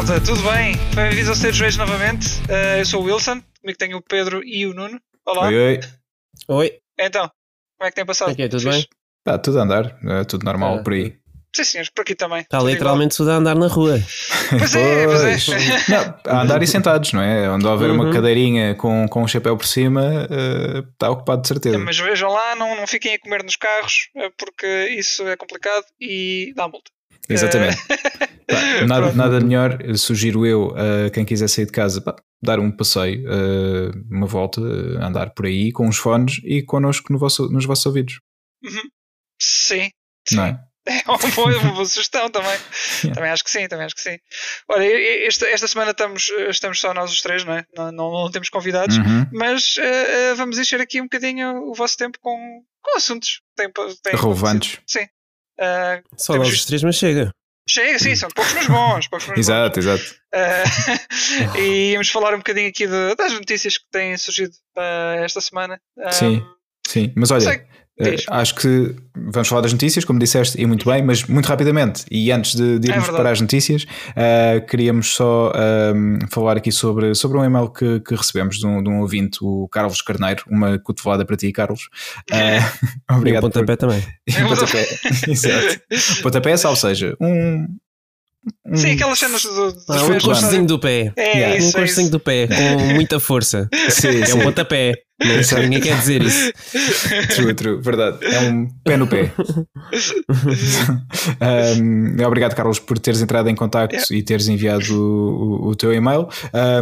malta? Tudo bem? Bem-vindos ao Stage Rage novamente. Uh, eu sou o Wilson, comigo tenho o Pedro e o Nuno. Olá. Oi, oi. Oi, Então, como é que tem passado? Ok, tudo Fixe? bem? Está tudo a andar, é tudo normal Ah. por aí. Sim, senhores, por aqui também. está literalmente tudo a andar na rua. Pois é, pois é. Não, a andar e sentados, não é? Onde houver uma Uhum. cadeirinha com, com um chapéu por cima, eh, está ocupado de certeza. Mas vejam lá, não, não fiquem a comer nos carros, porque isso é complicado e dá multa. Exatamente. Pá, nada, nada melhor, eh, sugiro eu, a quem quiser sair de casa, pá, dar um passeio, eh, uma volta, eh, andar por aí com os fones e connosco no vosso- nos vossos ouvidos, Sim. sim. não é? É uma boa, uma boa sugestão também. Também acho que sim, também acho que sim. Olha, esta, esta semana estamos, estamos só nós os três, não é? Não, não, não temos convidados, Uhum. mas eh, eh, vamos encher aqui um bocadinho o vosso tempo com, com assuntos têm, têm Relevantes. Sim. Eh, Só Temos nós os três, mas chega. chega, sim, são poucos mas bons. Poucos, mas bons. Exato, exato. Eh, e íamos falar um bocadinho aqui de- das notícias que têm surgido eh, esta semana. Sim. Sim, mas olha, eh, acho que vamos falar das notícias, como disseste, e muito bem, mas muito rapidamente. E antes de, de É irmos verdade. para as notícias, eh, queríamos só ehm, falar aqui sobre, sobre um e-mail que, que recebemos de um, de um ouvinte, o Carlos Carneiro. Uma cotovelada para ti, Carlos. Eh, E o obrigado. por- pontapé também. E um pontapé. Exato. Pontapé, ou seja, um. um- Sim, aquelas cenas do. do Ah, um Foi cortezinho do pé. É Yeah. Um isso, é cortezinho isso. do pé, com muita força. Sim, É sim. um pontapé. Não, ninguém quer dizer isso. True, true, verdade. É um pé no pé. Um, obrigado, Carlos, por teres entrado em contacto Yeah. e teres enviado o, o- o teu e-mail.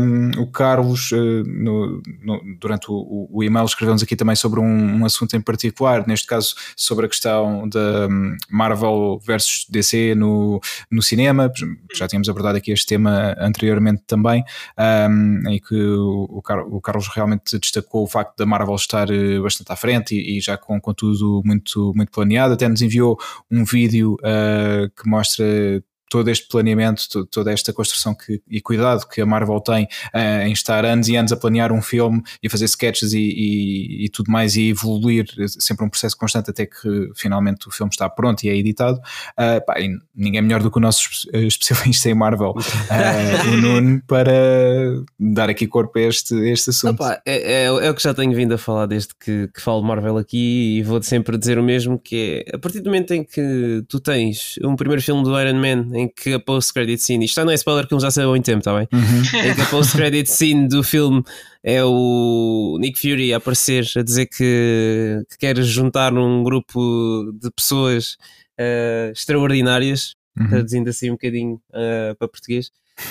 Um, o Carlos, uh, no- no- durante o, o e-mail, escreveu-nos aqui também sobre um, um assunto em particular, neste caso sobre a questão da Marvel versus DC no, no cinema. Já tínhamos abordado aqui este tema anteriormente também, um, em que o, o Car- o Carlos realmente destacou o facto da Marvel estar eh, bastante à frente e, e já com, com tudo muito, muito planeado. Até nos enviou um vídeo uh, que mostra todo este planeamento, to- toda esta construção que, e cuidado que a Marvel tem uh, em estar anos e anos a planear um filme e fazer sketches e, e- e tudo mais e evoluir, sempre um processo constante até que finalmente o filme está pronto e é editado. Uh, pá, e ninguém melhor do que o nosso espe- especialista em Marvel, uh, o Nuno, para dar aqui corpo a este, este assunto. Opa, é, é, é o que já tenho vindo a falar desde que, que falo Marvel aqui e vou sempre dizer o mesmo que é a partir do momento em que tu tens um primeiro filme do Iron Man em que a post-credit scene, isto não é spoiler que já saiu há muito tempo, está bem? Uhum. em que a post-credit scene do filme é o Nick Fury a aparecer a dizer que, que quer juntar um grupo de pessoas eh, extraordinárias, Uhum. traduzindo assim um bocadinho eh, para português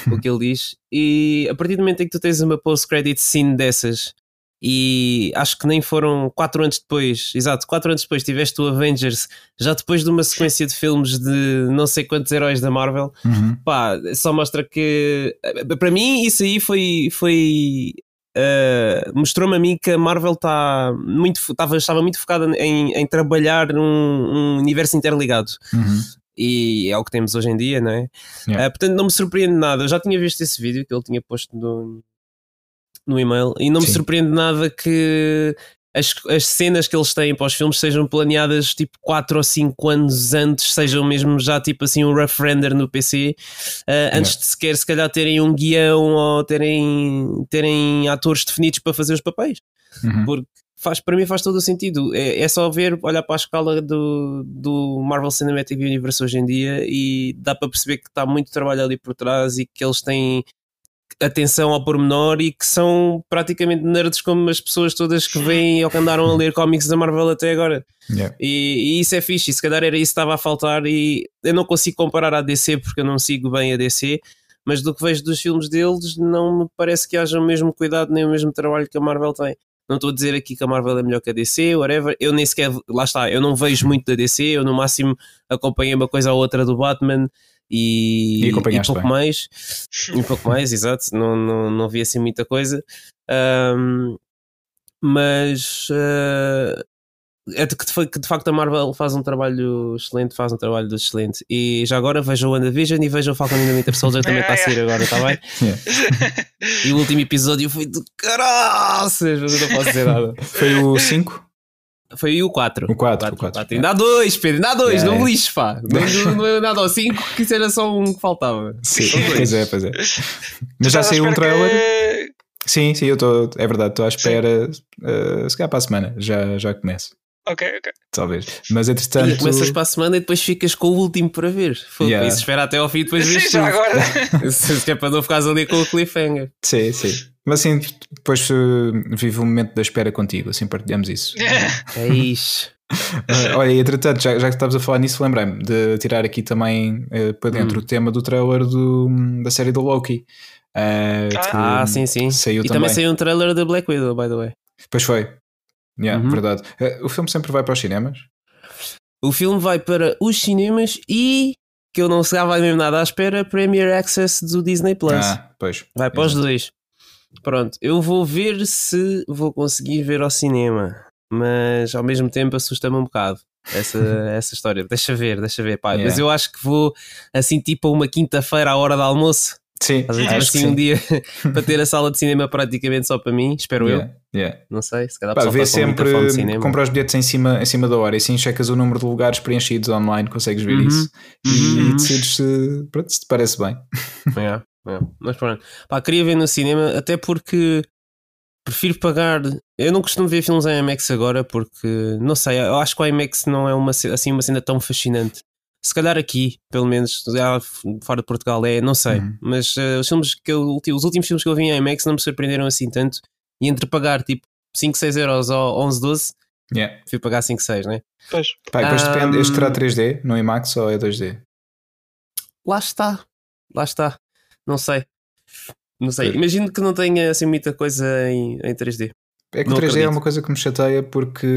o que ele diz. E a partir do momento em que tu tens uma post-credit scene dessas, e acho que nem foram 4 anos depois, exato, 4 anos depois tiveste o Avengers, já depois de uma sequência de filmes de não sei quantos heróis da Marvel, Uhum. pá, só mostra que para mim isso aí foi, foi uh, mostrou-me a mim que a Marvel tá muito, tava, estava muito focada em, em trabalhar um, um universo interligado Uhum. e é o que temos hoje em dia, não é? Yeah. Uh, portanto, não me surpreende nada. Eu já tinha visto esse vídeo que ele tinha posto no, no e-mail e não me Sim. surpreende nada que as, as cenas que eles têm para os filmes sejam planeadas tipo 4 ou 5 anos antes, sejam mesmo já tipo assim um rough render no PC, uh, antes de sequer se calhar terem um guião ou terem, terem atores definidos para fazer os papéis Uhum. porque faz, para mim faz todo o sentido. É, é só ver, olhar para a escala do, do Marvel Cinematic Universe hoje em dia e dá para perceber que está muito trabalho ali por trás e que eles têm atenção ao pormenor e que são praticamente nerds como as pessoas todas que vêm ou que andaram a ler cómics da Marvel até agora. Yeah. E, e isso é fixe, e se calhar era isso que estava a faltar. E eu não consigo comparar a DC porque eu não sigo bem a DC, mas do que vejo dos filmes deles, não me parece que haja o mesmo cuidado nem o mesmo trabalho que a Marvel tem. Não estou a dizer aqui que a Marvel é melhor que a DC, whatever. Eu nem sequer, lá está, eu não vejo muito da DC, eu no máximo acompanhei uma coisa ou outra do Batman e, E acompanhaste pouco bem. mais. Um pouco mais, exato. Não, não, não vi assim muita coisa. Ahm, mas ah, é de que, de que de facto a Marvel faz um trabalho excelente, faz um trabalho excelente. E já agora vejam o WandaVision e vejam o Falcon and the Winter Soldier também está a sair agora, está bem? Yeah. E o último episódio foi do caraças, mas eu não posso dizer nada. Foi o 5? Foi o 4. O 4, o 4. Ainda há dois, Pedro, ainda há dois, Yeah, não me lixes, pá. É nada ao 5, que isso era só um que faltava. Sim, pois é, pois é. Mas já saiu um trailer. que- Sim, sim, eu estou. É verdade, estou à espera. Uh, se calhar para a semana já, já começo. Ok, ok. Talvez. Mas E entretanto. começas para a semana e depois ficas com o último para ver. Foi Yeah. isso, espera até ao fim e depois vês Sim, já agora. Se é para não ficares ali com o cliffhanger. Sim, sim. Mas assim, depois uh, vive o momento da espera contigo, assim partilhamos isso. É isso. Olha, e entretanto, já, já que estavas a falar nisso, lembrei-me de tirar aqui também uh, para dentro Hum. o tema do trailer do, da série do Loki. Uh, que Ah, sim, sim. Saiu e também. também saiu um trailer da Black Widow, by the way. Pois foi. Yeah, Uhum. verdade. Uh, o filme sempre vai para os cinemas. O filme vai para os cinemas e, que eu não estava mesmo nada à espera, Premier Access do Disney Plus. Ah, pois. vai para os Exato. dois. Pronto, eu vou ver se vou conseguir ver ao cinema, mas ao mesmo tempo assusta-me um bocado essa, essa história. Deixa ver, deixa ver, pá. Mas Yeah. eu acho que vou assim, tipo, uma quinta-feira à hora do almoço. Sim, acho que assim, um dia para ter a sala de cinema praticamente só para mim, espero eu. Yeah, yeah. Não sei, se calhar Pá, vê sempre, fome de cinema. compra os bilhetes em cima, em cima da hora e assim checas o número de lugares preenchidos online, consegues ver Uhum. isso e, Uhum. e decides se, pronto, se te parece bem. É, é. Mas pronto. Pá, queria ver no cinema, até porque prefiro pagar. Eu não costumo ver filmes em IMAX agora porque, não sei, eu acho que o IMAX não é uma, assim, uma cena tão fascinante. Se calhar aqui, pelo menos, fora de Portugal é, não sei. Uhum. Mas eh, os, filmes que eu, os últimos filmes que eu vi em IMAX não me surpreenderam assim tanto. E entre pagar tipo 5, 6 euros ou 11, 12, Yeah. fui pagar 5, 6, né? Pois. Pá, depois Um, depende, este terá 3D no IMAX ou é 2D? Lá está, lá está. Não sei. Não sei. Imagino que não tenha assim muita coisa em, em 3D. É que Não 3D é acredito. uma coisa que me chateia porque,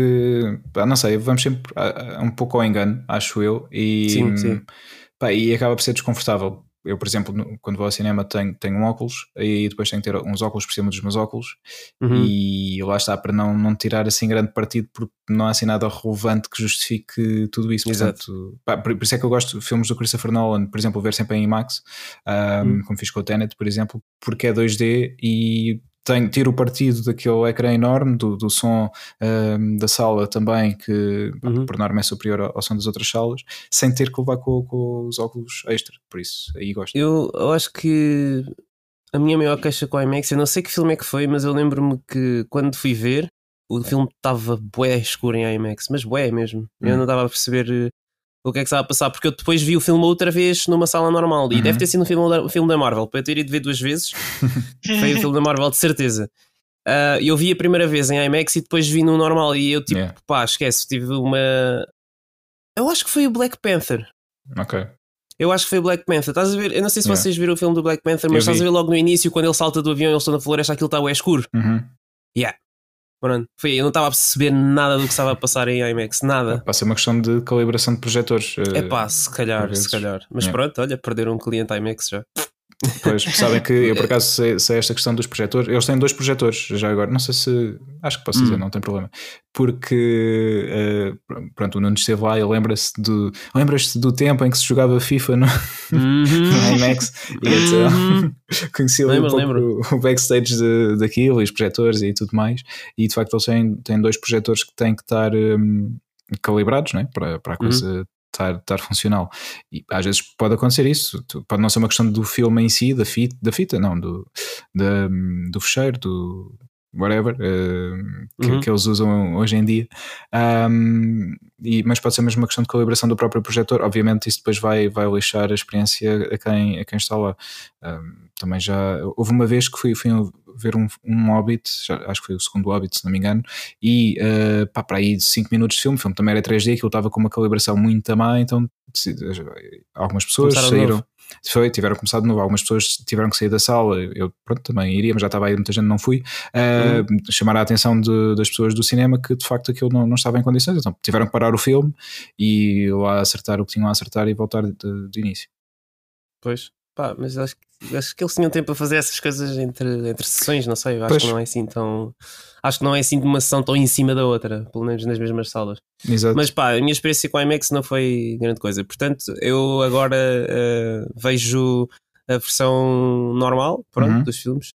pá, não sei, vamos sempre a- a- um pouco ao engano, acho eu, e, Sim, sim. pá, e acaba por ser desconfortável. Eu, por exemplo, quando vou ao cinema tenho, tenho um óculos e depois tenho que ter uns óculos por cima dos meus óculos Uhum. e lá está, para não, não tirar assim grande partido porque não há assim nada relevante que justifique tudo isso. Exato. Portanto, pá, por, por isso é que eu gosto de filmes do Christopher Nolan, por exemplo, ver sempre em IMAX, um, Hum. como fiz com o Tenet, por exemplo, porque é 2D e tenho, tiro o partido daquele ecrã enorme, do, do som um, da sala também, que Uhum. por norma é superior ao, ao som das outras salas, sem ter que levar com, com os óculos extra. Por isso, aí gosto. Eu, eu acho que a minha maior queixa com a IMAX, eu não sei que filme é que foi, mas eu lembro-me que quando fui ver, o filme estava bué escuro em IMAX, mas bué mesmo. Eu Hum. não estava a perceber eh, o que é que estava a passar, porque eu depois vi o filme outra vez numa sala normal e Uhum. deve ter sido um filme da, um filme da Marvel, para eu ter ido ver duas vezes. Foi o filme da Marvel, de certeza. Ah, eu vi a primeira vez em IMAX e depois vi no normal e eu tipo, Yeah. pá, esquece, tive uma. Eu acho que foi o Black Panther. Ok. Eu acho que foi o Black Panther. Estás a ver? Eu não sei se Yeah. vocês viram o filme do Black Panther, mas estás a ver logo no início, quando ele salta do avião e eles estão na floresta, aquilo está o escuro. Uhum. Pronto, foi, eu não estava a perceber nada do que estava a passar em IMAX, nada. Pode ser uma questão de calibração de projetores. É eh, pá, se calhar, se calhar. Mas Yeah. pronto, olha, perderam um cliente IMAX já. Pois, sabem que eu por acaso sei, sei esta questão dos projetores. Eles têm dois projetores já agora. Não sei se. Acho que posso dizer, Hum. não tem problema. Porque eh, pronto, o Nuno esteve lá e lembra-se do. Lembras-te do tempo em que se jogava FIFA no, Uhum. no IMAX e então Uhum. conheci ali um Lembro, pouco lembro. o- backstage de, daquilo e os projetores e tudo mais. E de facto eles têm, têm dois projetores que têm que estar hum, calibrados né? para, para a Uhum. Estar, estar funcional. E às vezes pode acontecer isso. Pode não ser uma questão do filme em si, da fita, da fita não, do, da, do fecheiro, do whatever hum, que, Uhum. que eles usam hoje em dia. Hum, e, mas pode ser mesmo uma questão de calibração do próprio projetor. Obviamente, isso depois vai, vai lixar a experiência a quem, a quem está lá. Um, também já houve uma vez que fui, fui ver um, um Hobbit, já, acho que foi o segundo Hobbit, se não me engano, e uh, pá, para aí 5 minutos de filme, o filme também era 3D, que eu estava com uma calibração muito má, então algumas pessoas saíram. Foi, tiveram começado de novo. Algumas pessoas tiveram que sair da sala. Eu, pronto, também iria, mas já estava aí muita gente, não fui. Uh, Chamar a atenção de, das pessoas do cinema que de facto aquilo não, não estava em condições. Então tiveram que parar o filme e lá acertar o que tinham a acertar e voltar de, de início. Pois, pá, mas acho, que- acho que eles tinham tempo para fazer essas coisas entre, entre sessões, não sei. Acho Pois. que não é assim tão. Acho que não é assim de uma sessão tão em cima da outra, pelo menos nas mesmas salas. Exato. Mas pá, a minha experiência com a IMAX não foi grande coisa. Portanto, eu agora eh, vejo a versão normal pronto, Uhum. dos filmes.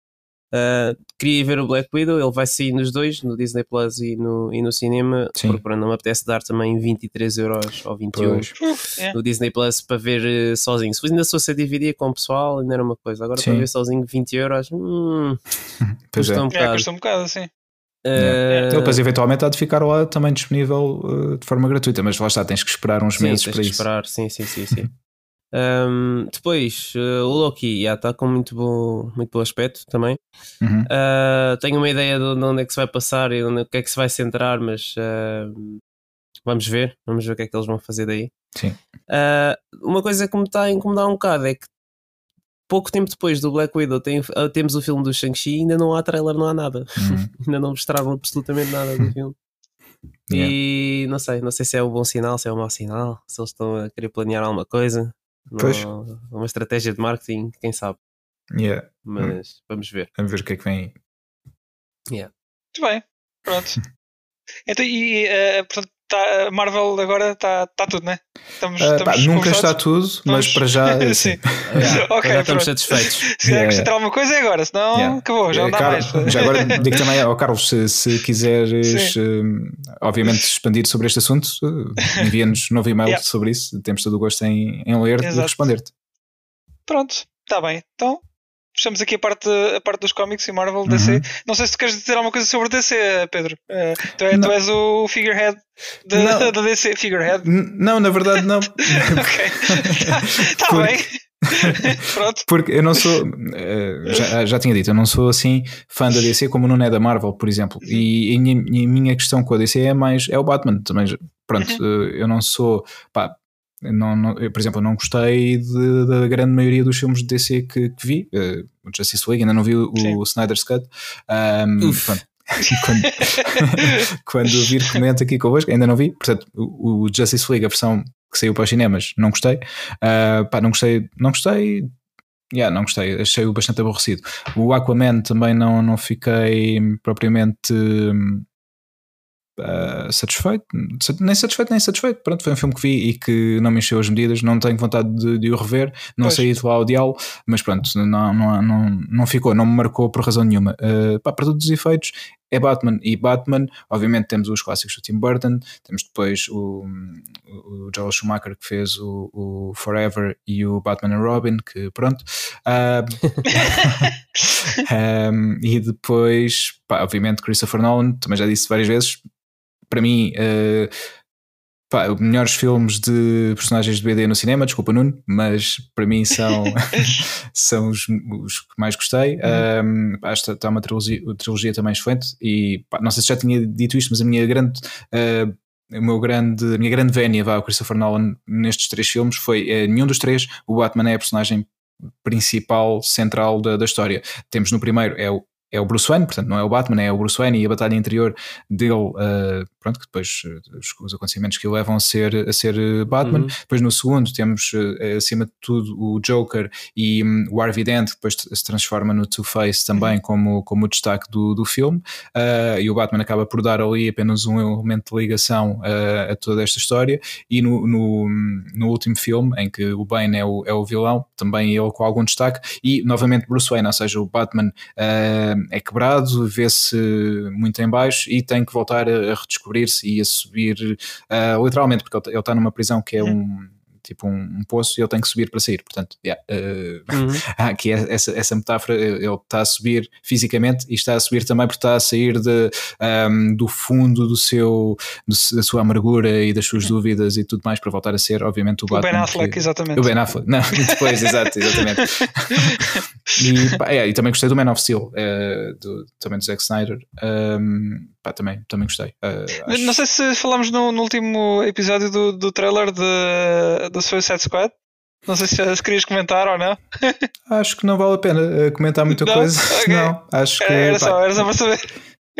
Uh, queria ver o Black Widow, ele vai sair nos dois, no Disney Plus e no, e no cinema, Sim. porque pronto, não me apetece dar também 23 euros ou 21 Pois. Uf, é. no Disney Plus para ver eh, sozinho. Se ainda fosse a dividir com o pessoal, ainda era uma coisa. Agora Sim. para ver sozinho 20 euros, hum, Pois é. custa um É, bocado. custa um bocado, assim. Ele depois eventualmente há de ficar lá também disponível uh, de forma gratuita, mas lá está, tens que esperar uns sim, meses tens para que isso. esperar, sim, sim, sim, sim. Um, depois, eh, o Loki já está com muito bom, muito bom aspecto também. Uhum. Uh, tenho uma ideia de onde é que se vai passar e onde, o que é que se vai centrar, mas uh, vamos ver, vamos ver o que é que eles vão fazer daí. Sim. Uh, uma coisa que me está a incomodar um bocado é que pouco tempo depois do Black Widow tem- uh, temos o filme do Shang-Chi e ainda não há trailer, não há nada. Uhum. ainda não mostraram absolutamente nada do filme. Yeah. E não sei, não sei se é um bom sinal, se é um mau sinal, se eles estão a querer planear alguma coisa. Não- Pois. uma estratégia de marketing, quem sabe, Yeah. mas vamos ver. Vamos ver o que é que vem aí. Muito bem, pronto. Então, e eh, portanto, tá, a Marvel agora está tá tudo, né? Estamos, pá, estamos nunca está tudo, mas Vamos- para já. é Sim. assim. Yeah, Ok, já estamos satisfeitos. Se quiser Yeah, acrescentar alguma coisa é agora, senão Yeah. acabou, já não Eh, dá Carlos, mais. Já agora digo também ao Carlos, se, se quiseres, eh, obviamente, expandir sobre este assunto, envia-nos novo e-mail Yeah. sobre isso. Temos todo o gosto em, em ler e responder-te. Pronto, está bem. Então, fechamos aqui a parte, a parte dos cómics e Marvel, DC. Uhum. Não sei se tu queres dizer alguma coisa sobre DC, Pedro. Eh, tu, é- tu és o figurehead da DC. Figurehead. Não, na verdade, não. ok. Está Por- bem. Pronto. Porque eu não sou, eh, já, já tinha dito, eu não sou assim fã da DC como não é da Marvel, por exemplo. Uhum. E, e a minha- e a minha questão com a DC é mais é o Batman também. Pronto, Uhum. eh, eu não sou, pá, não, não- eu, por exemplo, eu não gostei de- da grande maioria dos filmes de DC que, que vi. o Justice League, ainda não vi o, o Snyder's Cut. Pronto. quando, quando vir, comento aqui convosco. Ainda não vi, portanto, o, o Justice League, a versão que saiu para os cinemas, não gostei. Ah, pá, não gostei, não gostei. Yeah, não gostei, achei-o bastante aborrecido. O Aquaman também não, não fiquei propriamente ah, satisfeito, Sa- nem satisfeito, nem satisfeito. Pronto, foi um filme que vi e que não me encheu as medidas, não tenho vontade de, de o rever, não Pois. saí de lá ao diálogo, mas pronto, não, não, não, não ficou, não me marcou por razão nenhuma. Ah, pá, para todos os efeitos, é Batman e Batman, obviamente temos os clássicos do Tim Burton, temos depois o, o Joel Schumacher que fez o, o Forever e o Batman and Robin, que pronto. Ah, um, e depois, pá, obviamente, Christopher Nolan, também já disse várias vezes, para mim, uh, pá, melhores filmes de personagens de BD no cinema, desculpa Nuno, mas para mim são, são os, os que mais gostei. Um, pá, esta está uma trilogia, trilogia também excelente e pá, não sei se já tinha dito isto, mas a minha grande. Uh, o meu grande, a minha grande vénia vá ao Christopher Nolan nestes três filmes foi eh, nenhum dos três o Batman é a personagem principal, central da, da história. Temos no primeiro é o, é o Bruce Wayne, portanto não é o Batman, é o Bruce Wayne e a batalha interior dele, uh, pronto, que depois uh, os, os, acontecimentos que o levam a ser, a ser uh, Batman. Uhum. Depois no segundo temos uh, acima de tudo o Joker e um, o Harvey Dent, que depois se transforma no Two-Face também Uhum. como, como o destaque do, do filme. Uh, e o Batman acaba por dar ali apenas um elemento de ligação a toda esta história. E no, no, no, último filme, em que o Bane é o, é o vilão, também ele com algum destaque. E novamente Bruce Wayne, ou seja, o Batman é quebrado, vê-se muito em baixo e tem que voltar a, redescobrir-se e a subir uh, literalmente, porque ele está numa prisão que é um tipo um, um, poço e ele tem que subir para sair. Portanto, yeah, uh, uhum. há aqui essa, essa metáfora, ele está a subir fisicamente e está a subir também porque está a sair de, um, do fundo do seu, do, da sua amargura e das suas dúvidas e tudo mais para voltar a ser, obviamente, o, o Batman. Ben Affleck, que, exatamente. O Ben Affleck, não, depois, exato, exatamente. e, pá, é, e também gostei do Man of Steel, é, do, também do Zack Snyder. Um, pá, também, também gostei. Uh, acho... Não sei se falámos no, no último episódio do, do trailer de, do Suicide Squad. Não sei se, se querias comentar ou não. acho que não vale a pena uh, comentar muita não? coisa. Okay. Não, acho que. Era, só, era só para saber.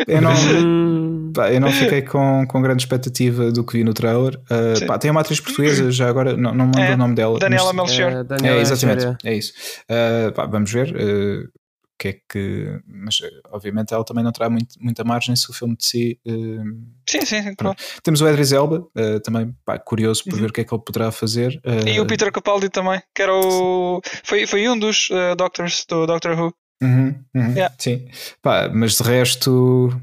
Eu não, pá, eu não fiquei com, com grande expectativa do que vi no trailer. Uh, pá, tem uma atriz portuguesa, já agora não, não me lembro é, o nome dela. Daniela Melchior. É, Daniela é, exatamente, Melchior, é isso. Uh, pá, vamos ver. Uh, que é que. Mas obviamente ela também não terá muito, muita margem se o filme de si. Uh, sim, sim, sim claro. Temos o Edris Elba, uh, também pá, curioso por uhum. ver o que é que ele poderá fazer. Uh, e o Peter Capaldi também, que era o. Foi, foi um dos uh, Doctors do Doctor Who. Uhum, uhum, Yeah. Sim. Pá, mas de resto.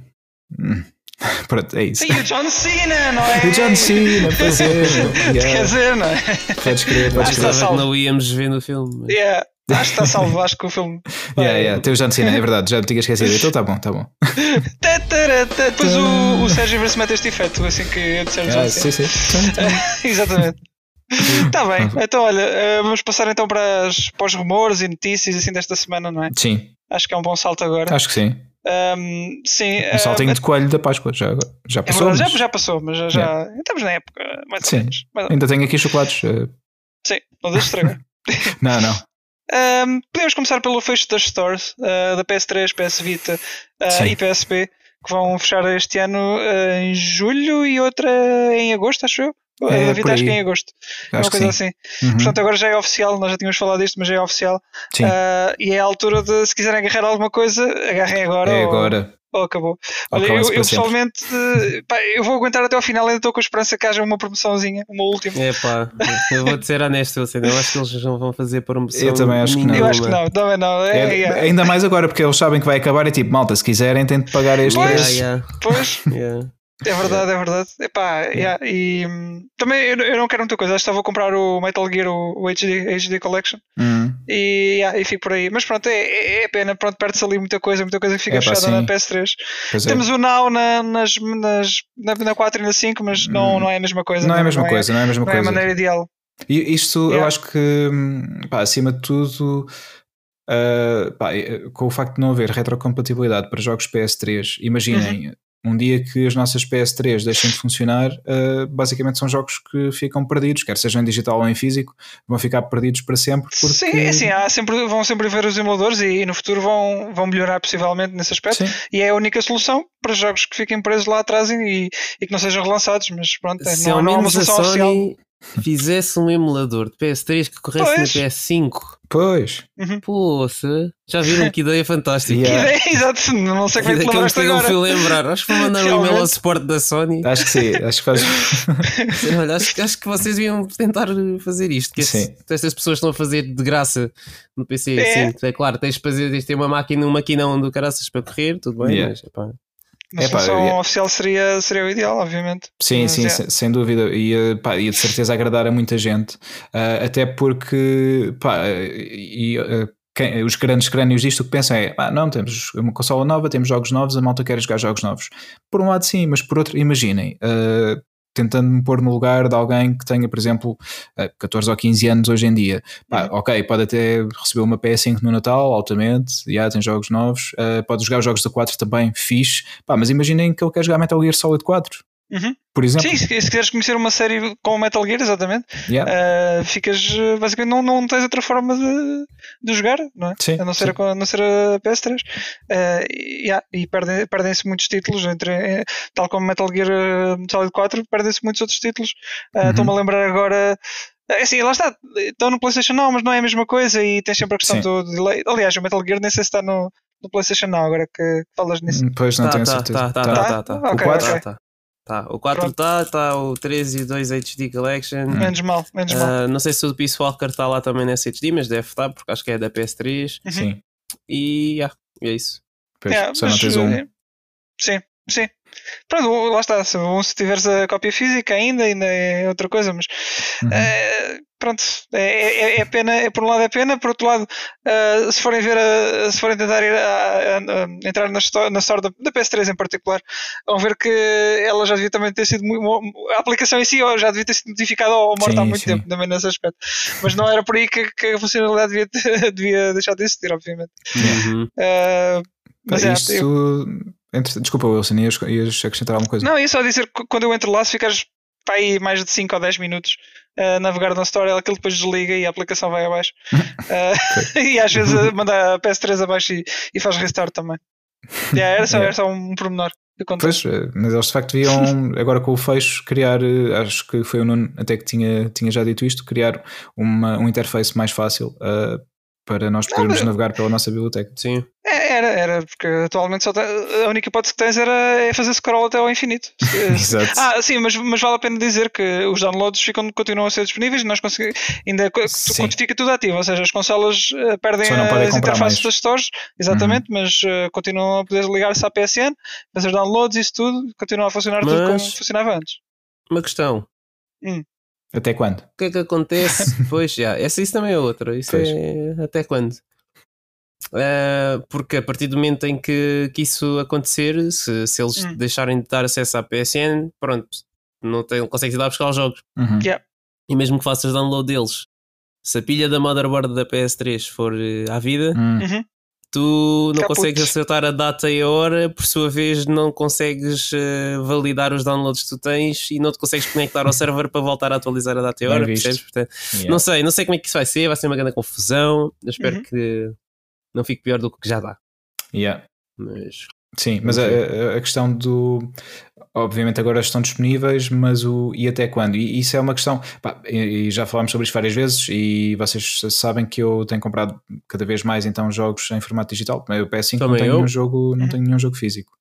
hum, Pronto, é isso. E o John Cena, não é? O John Cena, pois é. Quer yeah. dizer, não é? Podes crer, podes crer. não íamos ver no filme. mas- Yeah. Acho que está salvo, acho que o filme. Yeah, yeah. Tem o John Cena, é verdade, já me tinha esquecido. Então tá bom, tá bom. Depois o, o Sérgio se mete este efeito assim que eu disser John Ah, Cena. sim, sim. Exatamente. Está bem, então olha, eh, vamos passar então para, as, para os rumores e notícias assim desta semana, não é? Sim, Acho que é um bom salto agora. acho que sim. Ahm, sim, Um saltinho ah, de coelho da Páscoa, já, já é passou. verdade, já, mas já passou, mas já, já estamos na época, mais ou Sim. menos. Mais ou- Ainda tenho aqui chocolates. eh, Sim, não deixes estragar. Não, não. Ahm, podemos começar pelo fecho das stores ah, da PS3, PS Vita Sim. e PSP que vão fechar este ano ah, em julho e outra em agosto, acho eu. É, acho que é agosto. É Acho uma coisa sim. assim. Uhum. Portanto, agora já é oficial, nós já tínhamos falado disto, mas já é oficial. Sim, Ah, e é a altura de, se quiserem agarrar alguma coisa, agarrem agora. é ou, agora. ou acabou. Ou Olha, eu, eu pessoalmente, pá, eu vou aguentar até ao final, ainda estou com a esperança que haja uma promoçãozinha, uma última. É pá, eu vou-te ser honesto, Wilson, eu acho que eles não vão fazer promoção. Eu também acho que não. Eu acho que não, não é não. É, É- é, Ainda mais agora, porque eles sabem que vai acabar. É tipo, malta, se quiserem, tentem pagar este Pois. preço. Yeah, Pois, yeah, é verdade, é verdade. Epá, yeah, e hum, também eu, eu não quero muita coisa, acho que só vou comprar o Metal Gear, o, o HD, HD Collection, Hum, e, yeah, e fico por aí. Mas pronto, é, é, é pena, pronto, perde-se ali muita coisa, muita coisa que fica É fechada na sim. PS3. pois é. Temos o Now na, nas, nas, na, na 4 e na 5, mas não, não é a mesma coisa. Não é a mesma coisa, não é a mesma Não é a coisa. maneira ideal. E isto eu Yeah. acho que, hum, pá, acima de tudo, ah, pá, eh, com o facto de não haver retrocompatibilidade para jogos PS3, imaginem. Uhum. Um dia que as nossas PS3 deixem de funcionar, ah, basicamente são jogos que ficam perdidos, quer sejam em digital ou em físico, vão ficar perdidos para sempre. Porque... Sim, é assim, há sempre, vão sempre ver os emuladores e, e no futuro vão, vão melhorar possivelmente nesse aspecto. Sim. E é a única solução para jogos que fiquem presos lá atrás e, e que não sejam relançados. Mas pronto, é, não, não há uma solução oficial. Fizesse um emulador de PS3 que corresse Pois. na PS5, Pois, poça, já viram que ideia fantástica? Que Yeah. ideia, exato, não sei como é que te Que lembraste me agora. fui lembrar. Acho que vou mandar um e-mail ao suporte da Sony. acho que sim, acho que faz. Olha, acho, acho que vocês deviam tentar fazer isto. Que Sim. esse- estas pessoas estão a fazer de graça no PC. É. Sim, é claro, tens de fazer, tens de ter uma máquina, um maquinão do caraças para correr, tudo bem, Yeah. mas epá, Uma Epá, yeah. oficial seria, seria o ideal, obviamente. Sim, Mas, sim, é. sem, sem dúvida. E, eh, pá, ia de certeza agradar a muita gente. Ah, até porque pá, e, eh, quem- os grandes crânios disto o que pensam é: ah, não, temos uma consola nova, temos jogos novos, a malta quer jogar jogos novos. Por um lado, sim, mas por outro, imaginem. ah, tentando me pôr no lugar de alguém que tenha, por exemplo, ah, 14 ou 15 anos hoje em dia. Pá, ok, pode até receber uma PS5 no Natal, altamente, já tem jogos novos, ah, pode jogar os jogos da 4 também, fixe. Pá, mas imaginem que ele quer jogar Metal Gear Solid 4, Uhum. por exemplo. Sim, se, se quiseres conhecer uma série com o Metal Gear, exatamente, Yeah. ah, ficas eh, basicamente não, não tens outra forma de, de jogar, não é? Sim, a não ser, sim. a, a não ser a PS3. Eh, e, yeah, e perdem- perdem-se muitos títulos, entre, eh, tal como Metal Gear eh, Solid 4, perdem-se muitos outros títulos. Eh, Uhum. Estou-me a lembrar agora. É assim, lá está, estão no PlayStation não, mas não é a mesma coisa e tens sempre a questão Sim. do delay. Aliás, o Metal Gear nem sei se está no, no PlayStation não, agora que falas nisso. Hum, Pois não Tá, tenho tá, certeza. tá, tá, Tá. tá, tá, tá. Ok, O 4 ok. Tá, tá. O 4 Pronto. está, está o 3 e 2 HD Collection. Menos mal, menos mal. Ah, não sei se o Peace Walker está lá também nessa HD, mas deve estar, porque acho que é da PS3. Uhum. Sim, E yeah, é isso. pois, Yeah, só não mas, tens um. Sim, sim. Pronto, lá está. Se, um, se tiveres a cópia física ainda, ainda é outra coisa, mas Uhum. eh, pronto, é, é, é pena, é, por um lado é pena, por outro lado, eh, se forem ver a- se forem tentar ir a- a- entrar na, sto- na store da, da PS3 em particular, vão ver que ela já devia também ter sido mu- mu- a aplicação em si já devia ter sido notificada ou morta há Sim, muito sim. tempo também nesse aspecto. Mas não era por aí que, que a funcionalidade devia, ter- devia deixar de existir, obviamente. Uhum. Pá, mas é, eu- Isto. entre- Desculpa, Wilson, ias, ias acrescentar alguma coisa? Não, ia só dizer que quando eu entro lá, se ficares para aí mais de 5 ou 10 minutos a navegar na Store, aquilo depois desliga e a aplicação vai abaixo. Ah, e às vezes eh, manda a PS3 abaixo e, e faz restart também. Yeah, era, só, Yeah. era só um pormenor. Pois, eh, mas eles de facto deviam, agora com o fecho, criar, eh, acho que foi o Nuno até que tinha, tinha já dito isto, criar uma, um interface mais fácil eh, para nós podermos mas- navegar pela nossa biblioteca. Sim. É, era, era, porque atualmente só tem, a única hipótese que tens era é fazer scroll até ao infinito. Exato. ah, sim, mas, mas vale a pena dizer que os downloads ficam, continuam a ser disponíveis e nós conseguimos ainda Sim. fica tudo ativo, ou seja, as consolas uh, perdem Só não podem as interfaces mais. das stores, exatamente, mas uh, continuam a poder ligar-se à PSN, fazer downloads, isso tudo, continua a funcionar tudo como Mas- funcionava antes. Uma questão. Até quando? O que é que acontece? pois já, essa isso também é outra. Isso Pois. é até quando? Ah, porque a partir do momento em que, que isso acontecer, se, se eles Hum. deixarem de dar acesso à PSN, pronto, não, tem, não consegues ir lá buscar os jogos. Uhum. Yeah. E mesmo que faças download deles, se a pilha da motherboard da PS3 for eh, à vida, Hum. Uhum. Tu não Caput. consegues acertar a data e a hora, por sua vez não consegues eh, validar os downloads que tu tens e não te consegues conectar ao server para voltar a atualizar a data e a hora, percebes? Portanto, Yeah. não sei, não sei como é que isso vai ser, vai ser uma grande confusão. Eu espero Uhum. que não fique pior do que já dá. Yeah. Mas Sim, mas a- a questão do. Obviamente agora estão disponíveis, mas o. E até quando? E isso é uma questão. pá, e, e já falámos sobre isto várias vezes e vocês sabem que eu tenho comprado cada vez mais então jogos em formato digital. O PS5 não eu. nenhum jogo, não Uhum. tem nenhum jogo físico.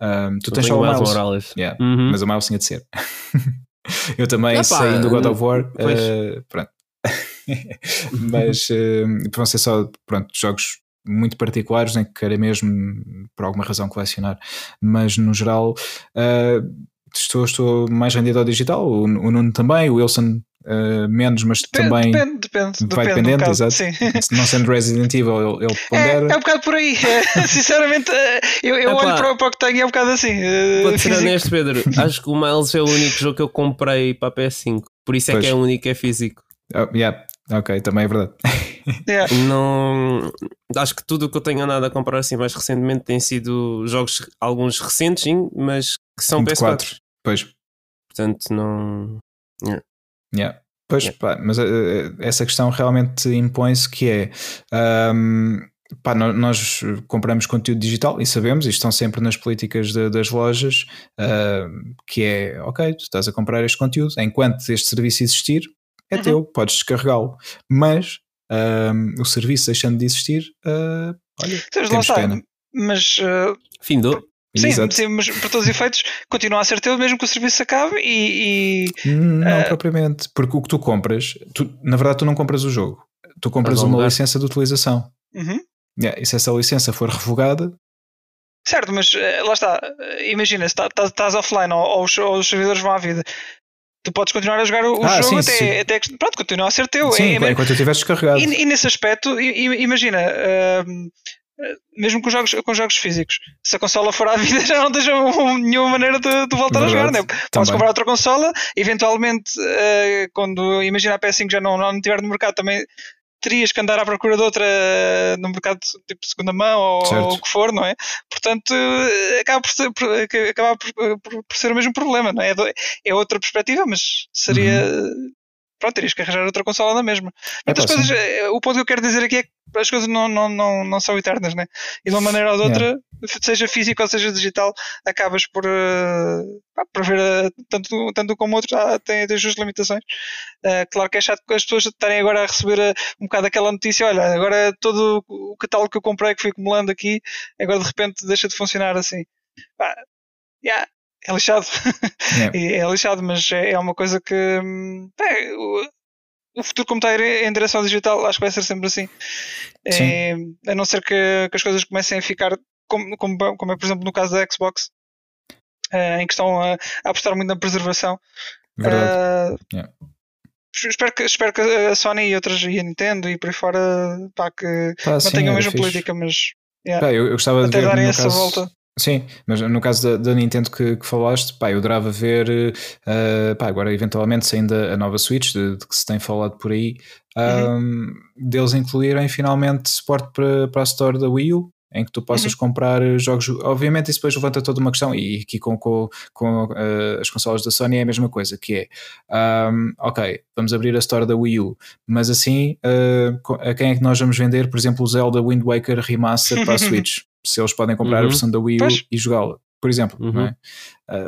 Ahm, tu tens tenho só o Miles Miles. Morales. Yeah, Uhum. Mas o Miles tinha de ser. eu também Epá, saí do God of War. eh, pronto. mas eh, vão ser só pronto, jogos muito particulares em que queira mesmo por alguma razão colecionar mas no geral eh, estou, estou mais rendido ao digital o, o Nuno também, o Wilson eh, menos mas Depende, também depende, depende, vai depende dependendo um bocado, exato. sim. não sendo Resident Evil ele, ele É, pondera é um bocado por aí. É, Sinceramente, é, eu, eu olho para, para o que tenho e é um bocado assim. é, Vou ser honesto, Pedro. Acho que o Miles é o único jogo que eu comprei para a PS5. Por isso é Pois. que é o único que é físico. Oh, yeah. Ok, também é verdade Yeah. Não. Acho que tudo o que eu tenho andado a comprar assim mais recentemente tem sido jogos, alguns recentes, sim, mas que são PS4. 24. pois Portanto, não. Yeah. Pois, Yeah. pá, mas eh, essa questão realmente impõe-se que é ahm, pá, nós compramos conteúdo digital e sabemos, e estão sempre nas políticas de- das lojas, ahm, que é ok, tu estás a comprar este conteúdo, enquanto este serviço existir, é Uhum. teu, podes descarregá-lo, mas ahm, o serviço deixando de existir, ah, olha, Mas lá temos está. pena. Mas eh, Findou. sim, Exato. sim, mas por todos os efeitos continua a ser teu mesmo que o serviço acabe e, e- Não Eh, propriamente, porque o que tu compras, tu- na verdade, tu não compras o jogo, tu compras uma licença de utilização. Uhum. Yeah, e se essa licença for revogada, Certo, mas eh, lá está. Eh, Imagina, se tá- tá- estás offline ou, ou os, ou os servidores vão à vida. Tu podes continuar a jogar o, Ah, jogo sim, até, sim. até que. Pronto, continua a ser teu. sim, É- é- enquanto eu estiver descarregado. E, e nesse aspecto, imagina, eh, mesmo com jogos, com jogos físicos, se a consola for à vida, já não tens um- nenhuma maneira de, de voltar a jogar. Né? Verdade, Podes também. comprar outra consola, eventualmente, eh, quando imagina a PS5 já não, não estiver no mercado, também terias que andar à procura de outra eh, no mercado tipo segunda mão ou, ou o que for, não é? Portanto, eh, acaba por ser, por, eh, acaba por, por- por ser o mesmo problema, não é? É É outra perspectiva, mas seria. Pronto, terias que arranjar outra consola na mesma. É pá, coisas, sim. eh, o ponto que eu quero dizer aqui é que as coisas não, não, não, não são eternas, né? E de uma maneira ou de outra, seja físico ou seja digital, acabas por, pá, por ver eh, tanto, tanto um como outro ah, tem, tem as suas limitações. Eh, claro que é chato as pessoas estarem agora a receber eh, um bocado aquela notícia: olha, agora todo o catálogo que eu comprei, que fui acumulando aqui, agora de repente deixa de funcionar assim. Pá, yeah, é lixado. Yeah. E é lixado, mas é é uma coisa que. hum, é, o, o futuro, como está a ir em direção ao digital, acho que vai ser sempre assim. É, a não ser que, que as coisas comecem a ficar, como, como, como é, por exemplo, no caso da Xbox, eh, em que estão a, a apostar muito na preservação. Verdade. Ah, Yeah. Espero que, espero que a Sony e outras, e a Nintendo e por aí fora, pá, que Pá, sim, mantenham a era mesma fixe. política, mas yeah, Pá, eu, eu gostava de até ver darem no essa caso, volta. Sim, mas no caso da, da Nintendo que, que falaste, pá, eu adorava ver, eh, pá, agora eventualmente saindo a, a nova Switch, de, de que se tem falado por aí, Uhum. ahm, deles incluírem finalmente suporte para, para a Store da Wii U, em que tu possas Uhum. comprar jogos. Obviamente, isso depois levanta toda uma questão, e aqui com, com, com eh, as consolas da Sony é a mesma coisa, que é ahm, ok, vamos abrir a Store da Wii U, mas assim, eh, co- a quem é que nós vamos vender, por exemplo, o Zelda Wind Waker Remaster para a Switch? Se eles podem comprar a Uhum. versão da Wii U Pois. e jogá-la, por exemplo, Uhum. não é?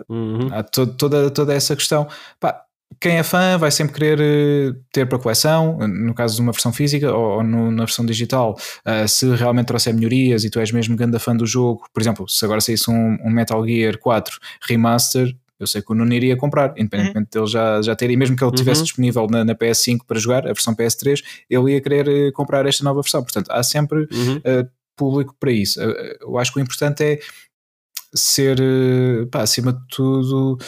Uhum. Há to- toda, toda essa questão. Pá, quem é fã vai sempre querer uh, ter para coleção, no caso de uma versão física ou, ou no, na versão digital. Uh, se realmente trouxer melhorias e tu és mesmo grande fã do jogo, por exemplo, se agora saísse um, um Metal Gear 4 Remaster, eu sei que o Nuno iria comprar, independentemente uhum. dele já, já ter, e mesmo que ele estivesse uhum. disponível na, na, PS5 para jogar, a versão PS3, ele ia querer comprar esta nova versão. Portanto, há sempre uhum. uh, público para isso. eu acho que o importante é ser, eh, pá, acima de tudo,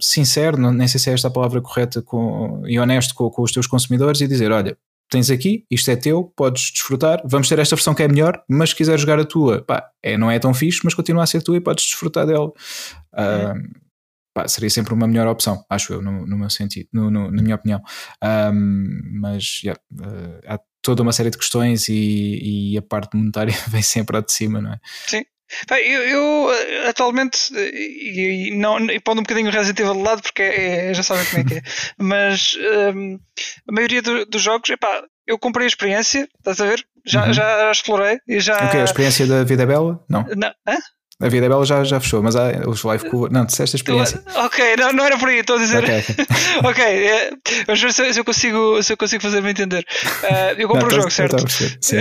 sincero, nem sei se é esta a palavra correta com, e honesto com, com os teus consumidores e dizer: olha, tens aqui, isto é teu, podes desfrutar, vamos ter esta versão que é melhor, mas se quiser jogar a tua, pá, é, não é tão fixe, mas continua a ser tua e podes desfrutar dela. Uh, pá, seria sempre uma melhor opção, acho eu, no, no meu sentido, no, no, na minha opinião. Um, mas yeah, uh, há toda uma série de questões e, e a parte monetária vem sempre ao de cima, não é? Sim, eu, eu, eh, atualmente, e, não, e pondo um bocadinho o Resident Evil de lado, porque é, já sabem como é que é, mas um, a maioria do, dos jogos, epá, eu comprei a experiência, estás a ver? Já, uhum. já explorei e já. O que A experiência da vida é bela? Não. não hã? A vida é bela já, já fechou, mas há os live cover. Não, disseste a experiência. Ok, não, não era por aí, estou a dizer. Ok, okay é, vamos ver se, se, eu consigo, se eu consigo fazer-me entender. Uh, eu compro não, o jogo, certo? Sim, sim.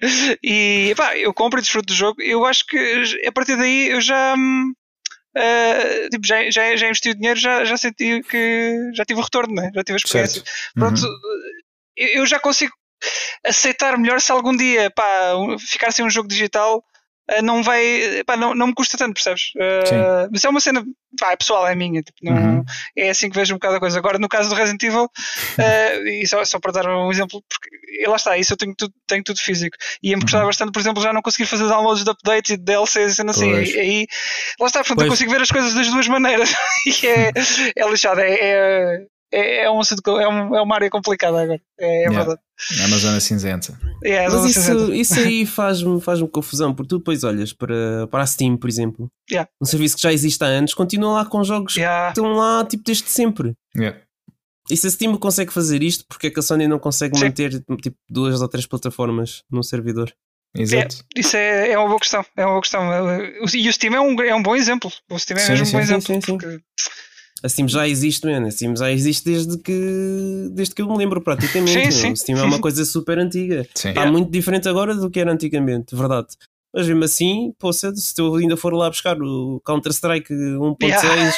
e pá, eu compro e desfruto do jogo. Eu acho que a partir daí eu já. Uh, tipo, já, já, já investi o dinheiro, já, já senti que já tive o retorno, né? já tive a experiência. Pronto, uhum. eu já consigo aceitar melhor se algum dia pá, ficar sem um jogo digital não vai. Pá, não, não me custa tanto, percebes? Uh, mas é uma cena. Pá, é pessoal, é minha. Tipo, não, uhum. É assim que vejo um bocado a coisa. Agora, no caso do Resident Evil, uh, e só, só para dar um exemplo, porque lá está, isso eu tenho tudo, tenho tudo físico. E ia-me custar uhum. bastante, por exemplo, já não conseguir fazer downloads de updates e de DLCs e sendo assim. Aí, aí, lá está, portanto, pois. eu consigo ver as coisas das duas maneiras. e é, é lixado. É, é, é, é, um, é, um, é uma área complicada agora. É, é yeah. verdade. É uma zona cinzenta. É, Mas isso, cinzenta. isso aí faz-me faz confusão, porque tu depois olhas para, para a Steam, por exemplo, yeah. um serviço que já existe há anos, continua lá com jogos yeah. que estão lá tipo desde sempre. Yeah. E se a Steam consegue fazer isto, porque é que a Sony não consegue Sim. manter tipo, duas ou três plataformas no servidor? Exato. É, isso é, é uma boa questão. É uma boa questão. E o Steam é um, é um bom exemplo. O Steam é sim, mesmo sim, um bom sim, exemplo. Sim, sim. Porque a Steam já existe, mano. A Steam já existe desde que, desde que eu me lembro, praticamente. Sim, sim. A Steam é uma coisa super antiga. Sim. Está muito diferente agora do que era antigamente, verdade. Mas mesmo assim, se tu ainda for lá buscar o Counter-Strike 1.6, yeah.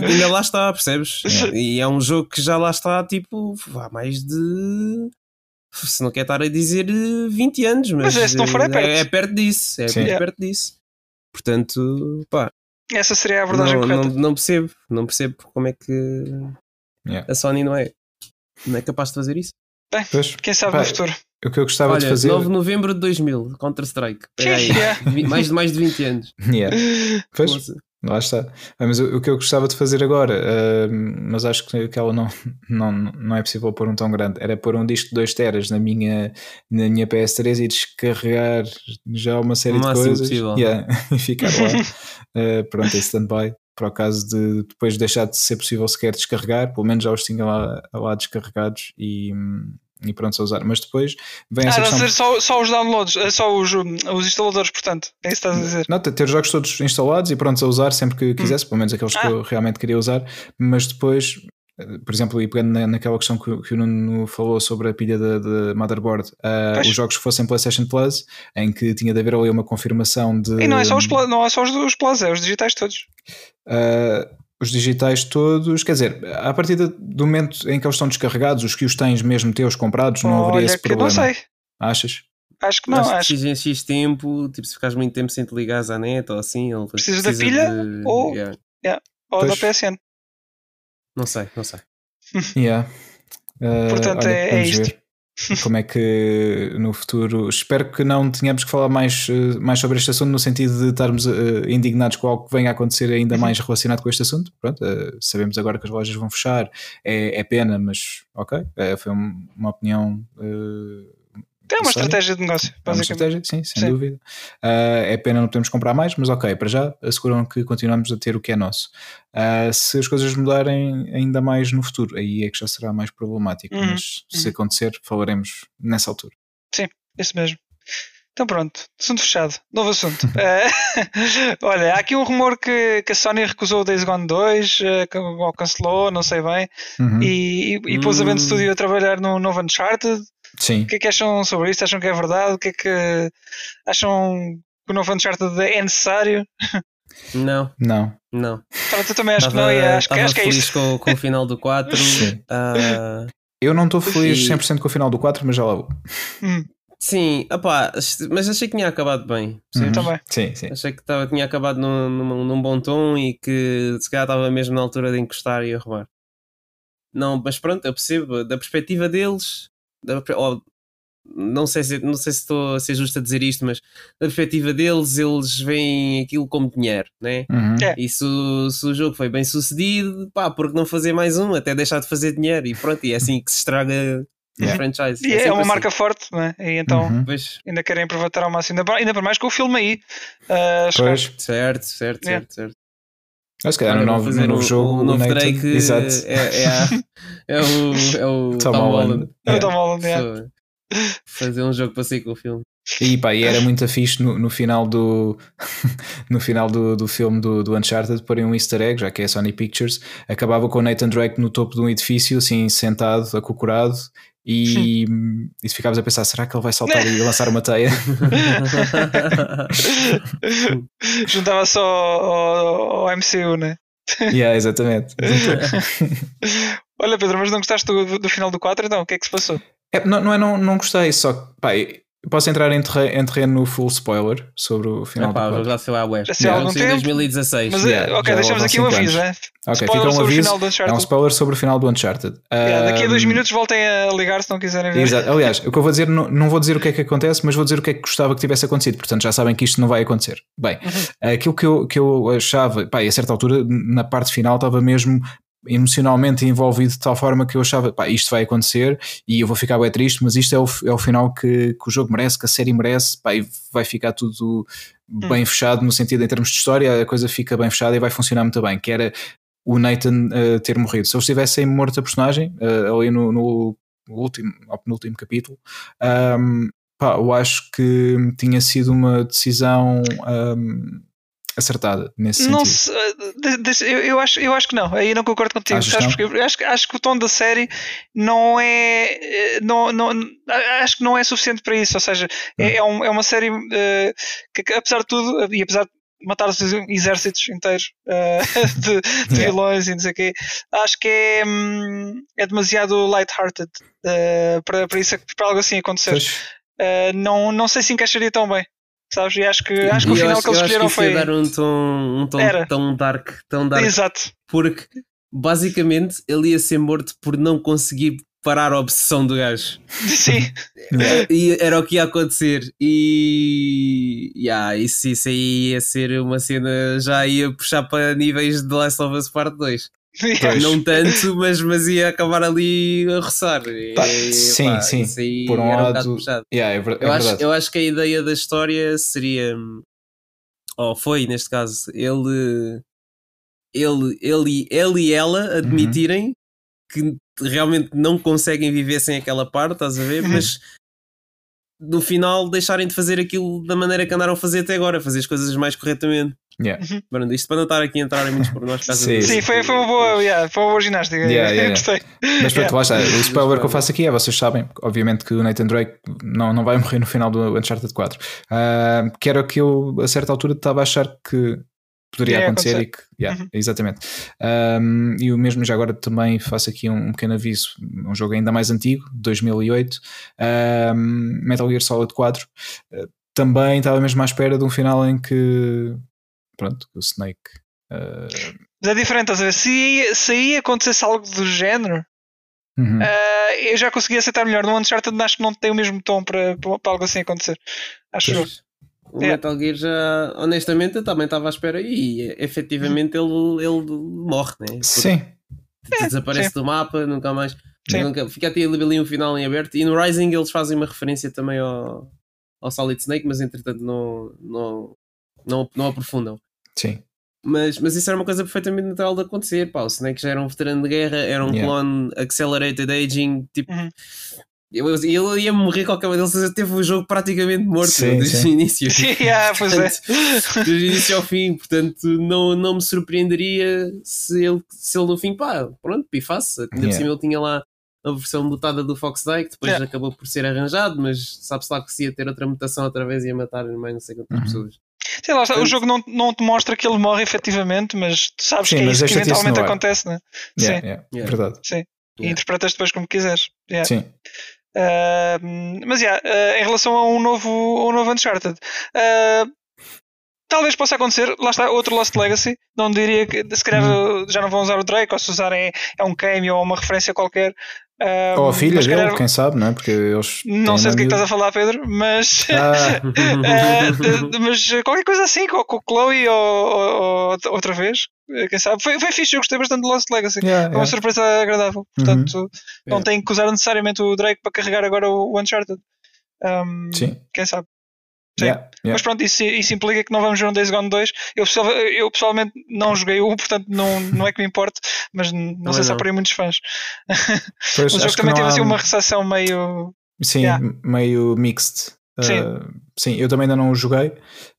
ainda lá está, percebes? Yeah. E é um jogo que já lá está, tipo, há mais de. Se não quer estar a dizer 20 anos, mas, mas é, se não for é perto. É, é perto disso. É Sim. muito perto disso. Portanto, pá, essa seria a abordagem não, correta. Não, não, percebo, não percebo como é que yeah. a Sony não é, não é capaz de fazer isso. Bem, pois, quem sabe no futuro. O que eu gostava Olha, de fazer. 9 de novembro de 2000, Counter-Strike. Yeah. mais, de, mais de 20 anos. Yeah. Pois, Lá está. Ah, mas o, o, que eu gostava de fazer agora, uh, mas acho que aquela não, não, não é possível pôr um tão grande, era pôr um disco de 2 teras na minha, na minha PS3 e descarregar já uma série o de coisas possível. yeah, e ficar lá. uh, pronto, em stand-by. Para o caso de depois deixar de ser possível sequer descarregar, pelo menos já os tinha lá, lá descarregados e, e prontos a usar. Mas depois vem ah, essa questão... só, só os downloads, eh, só os, os instaladores, portanto. É isso que estás a dizer. Não, ter os jogos todos instalados e prontos a usar sempre que quisesse, hum. pelo menos aqueles ah. que eu realmente queria usar. Mas depois, eh, por exemplo, e pegando naquela questão que, que o Nuno falou sobre a pilha de, motherboard, uh, os jogos que fossem PlayStation Plus, em que tinha de haver ali uma confirmação de. E não é só os, não é só os, os Plus, é os digitais todos. Uh, os digitais todos, quer dizer, a partir do momento em que eles estão descarregados, os que os tens mesmo teus comprados, não haveria esse problema. Não sei. Achas? Acho que não. Acho, acho. que em X tempo, tipo, se ficares muito tempo sem te ligares à net ou assim, ele precisas precisa da pilha de... ou, yeah. Yeah. ou da PSN. Não sei, não sei. yeah. Uh, Portanto, olha, é, é isto. Ver como é que no futuro. Espero que não tenhamos que falar mais, eh, mais sobre este assunto, no sentido de estarmos uh, indignados com algo que venha a acontecer ainda uhum. mais relacionado com este assunto. Pronto, uh, sabemos agora que as lojas vão fechar, é, é pena, mas ok, uh, foi uma opinião é uma estratégia de negócio, É uma estratégia, sim, sem sim. dúvida. Uh, é pena não podemos comprar mais, mas ok, para já asseguram que continuamos a ter o que é nosso. Uh, se as coisas mudarem ainda mais no futuro, aí é que já será mais problemático, uhum. mas se uhum. acontecer, falaremos nessa altura. Sim, isso mesmo. Então pronto, assunto fechado. Novo assunto. Eh, olha, há aqui um rumor que, que a Sony recusou o Days Gone 2, eh, que- ou cancelou, não sei bem, Uhum. e, e, e pôs a Band Hum. Studio a trabalhar no novo Uncharted. Sim. O que é que acham sobre isto? Acham que é verdade? O que é que acham que o novo Uncharted é necessário? Não, Não. não. Eu também acho que não, Estava e acho, que- estava acho que é feliz isso. com, com o final do 4. Sim. Ah, Eu não estou feliz E- 100% com o final do 4, mas já lá vou. Hum, sim, opá, mas achei que tinha acabado bem. Uhum. também. Sim, sim. Achei que tava, tinha acabado num, num, num bom tom e que se calhar estava mesmo na altura de encostar e arrumar. Não, mas pronto, eu percebo. Da perspectiva deles, ó, não sei se não sei se estou a ser justo a dizer isto, mas da perspectiva deles, eles veem aquilo como dinheiro, né? Uhum. É. E se, o- se o jogo foi bem sucedido, pá, porque não fazer mais um até deixar de fazer dinheiro? E pronto, e é assim que se estraga a Yeah. franchise. E é, sempre uma assim. marca forte, não é? E então Uhum. Ainda querem aproveitar ao máximo. Ainda, ainda por mais com o filme aí. Pois. certo, certo, Yeah. certo, certo. Mas se calhar no novo, no novo jogo, o novo Nathan- Drake Exato. é, é, a- é o, é o Tom Tom, Holland. É o. Tom Holland, é. Fazer um jogo para sair com o filme. E pá, e era muito fixe no, no final do no final do, do filme do, do Uncharted porem um easter egg, já que é a Sony Pictures, acabava com o Nathan Drake no topo de um edifício, assim, sentado, acocorado, e, e tu ficavas a pensar, será que ele vai saltar e lançar uma teia? Juntava só ao, ao MCU, né? yeah, exatamente. Olha, Pedro, mas não gostaste do, do final do 4, então? O que é que se passou? É, não, não é não, não gostei, só que pá, posso entrar em terreno, em terreno full spoiler sobre o final Epá, do o jogo 4. já saiu há web. Já saiu há algum tempo. 2016. Mas, Yeah, eh, ok, já deixamos aqui um aviso, né? Ok, Spoiler fica um aviso, é um spoiler sobre o final do Uncharted. Yeah, daqui a dois minutos voltem a ligar se não quiserem ver. Exato. Aliás, o que eu vou dizer, não, não vou dizer o que é que acontece, mas vou dizer o que é que gostava que tivesse acontecido. Portanto, já sabem que isto não vai acontecer. Bem, Uhum. aquilo que eu, que eu achava, pá, e a certa altura, na parte final, estava mesmo emocionalmente envolvido de tal forma que eu achava, pá, isto vai acontecer e eu vou ficar bem triste, mas isto é o, é o final que, que o jogo merece, que a série merece, pá, e vai ficar tudo bem fechado no sentido em termos de história, a coisa fica bem fechada e vai funcionar muito bem, que era o Nathan eh, ter morrido. Se eles tivessem morto a personagem, eh, ali no, no último, ao penúltimo capítulo, ahm, pá, eu acho que tinha sido uma decisão ahm, acertada nesse Não sentido. se- eu, eu acho, eu acho que não, aí não concordo contigo. Acho, que- acho que o tom da série não é. eh, Não, não, acho que não é suficiente para isso. Ou seja, Hum. é, é, um- é uma série eh, que, apesar de tudo, e apesar de matar os exércitos inteiros eh, de, de Yeah. vilões e não sei o quê, acho que é, hum, é demasiado light-hearted eh, para, para, isso, para algo assim acontecer. Eh, não, não sei se encaixaria tão bem. Sabes? E acho que, acho que o E final acho- que eles eu acho escolheram ia foi. dar um tom, um tom Era. tão dark, tão dark Exato. porque basicamente ele ia ser morto por não conseguir parar a obsessão do gajo. Sim. E era o que ia acontecer. E yeah, isso, isso aí ia ser uma cena, já ia puxar para níveis de The Last of Us Part 2. Pois. Não tanto, mas, mas ia acabar ali a roçar. E, Pá, sim, pá, sim. Por um um lado, bocado puxado. Yeah, é, ver- é Eu acho, eu acho que a ideia da história seria. Ou foi, neste caso, ele. Ele, ele, ele e ela admitirem que realmente não conseguem viver sem aquela parte, estás a ver? Uhum. Mas no final deixarem de fazer aquilo da maneira que andaram a fazer até agora, fazer as coisas mais corretamente. Yeah. Pronto, isto para não estar aqui a entrar em muitos pormenores. por Sim, Sim, foi, foi uma boa, yeah, foi uma boa ginástica. Yeah, yeah, Gostei. Mas pronto, Yeah. lá está. O spoiler que eu faço aqui é: vocês sabem, obviamente, que o Nathan Drake não, não vai morrer no final do Uncharted 4. Ah, que era o que eu, a certa altura, estava a achar que poderia Ia acontecer, acontecer. e que. Yeah, Uhum. Exatamente. Um, e o mesmo, já agora também faço aqui um, um pequeno aviso: um jogo ainda mais antigo, de 2008, um, Metal Gear Solid 4. Uh, também estava mesmo à espera de um final em que. Pronto, o Snake. uh, Mas é diferente, estás a ver? Se, aí- se aí acontecesse algo do género, uhum. ah, eu já conseguia aceitar melhor. No Uncharted acho que não tem o mesmo tom para, para algo assim acontecer. Acho. Pois. O É. Metal Gear já, honestamente, eu também estava à espera e efetivamente ele, ele morre, né? Porque Sim. desaparece do mapa, nunca mais. Sim. Nunca, fica até ali um final em aberto. E no Rising eles fazem uma referência também ao, ao Solid Snake, mas entretanto não, não, não, não aprofundam. Sim. Mas, mas isso era uma coisa perfeitamente natural de acontecer. Pá, o Snake já era um veterano de guerra, era um Yeah. clone accelerated aging, tipo, Uhum. Ele ia morrer qualquer uma Ele teve o jogo praticamente morto sim, desde sim. o início. Yeah, pois é. Desde o início ao fim. Portanto, não, não me surpreenderia se ele, se ele no fim, pá, pronto, pifasse. Ainda yeah. por cima ele tinha lá a versão mutada do Fox Day, que depois yeah. acabou por ser arranjado, mas sabe-se lá que se ia ter outra mutação outra vez e ia matar mais não sei quantas uhum. pessoas. Sei lá, o jogo não, não te mostra que ele morre efetivamente, mas tu sabes Sim, que é isso que eventualmente acontece, né? Yeah, Sim. Yeah, yeah. Verdade. Sim. E interpretas depois como quiseres. Sim. Uh, mas yeah, uh, em relação a um novo, um novo Uncharted, uh, talvez possa acontecer. Lá está, outro Lost Legacy. Não diria que se calhar hum. já não vão usar o Drake, ou se usarem é, é um cameo ou uma referência qualquer. Um, ou a filha dele, calhar, quem sabe, não é? Porque eles. Não sei do que é que estás a falar, Pedro, mas. Ah. uh, de, mas qualquer coisa assim, com, com Chloe ou, ou, ou, outra vez, quem sabe. Foi, foi fixe, eu gostei bastante de Lost Legacy. Yeah, yeah. uma surpresa agradável. Portanto, uhum. não yeah. tem que usar necessariamente o Drake para carregar agora o Uncharted. Um, Sim. Quem sabe? Yeah, yeah. Mas pronto, isso, isso implica que não vamos ver um Days Gone 2. Eu, eu pessoalmente não joguei o, portanto não, não é que me importe, mas não, não sei se há por aí muitos fãs. Pois, o jogo também teve há... assim uma recepção meio. Sim, yeah. meio mixed. Sim. Uh, sim, eu também ainda não o joguei.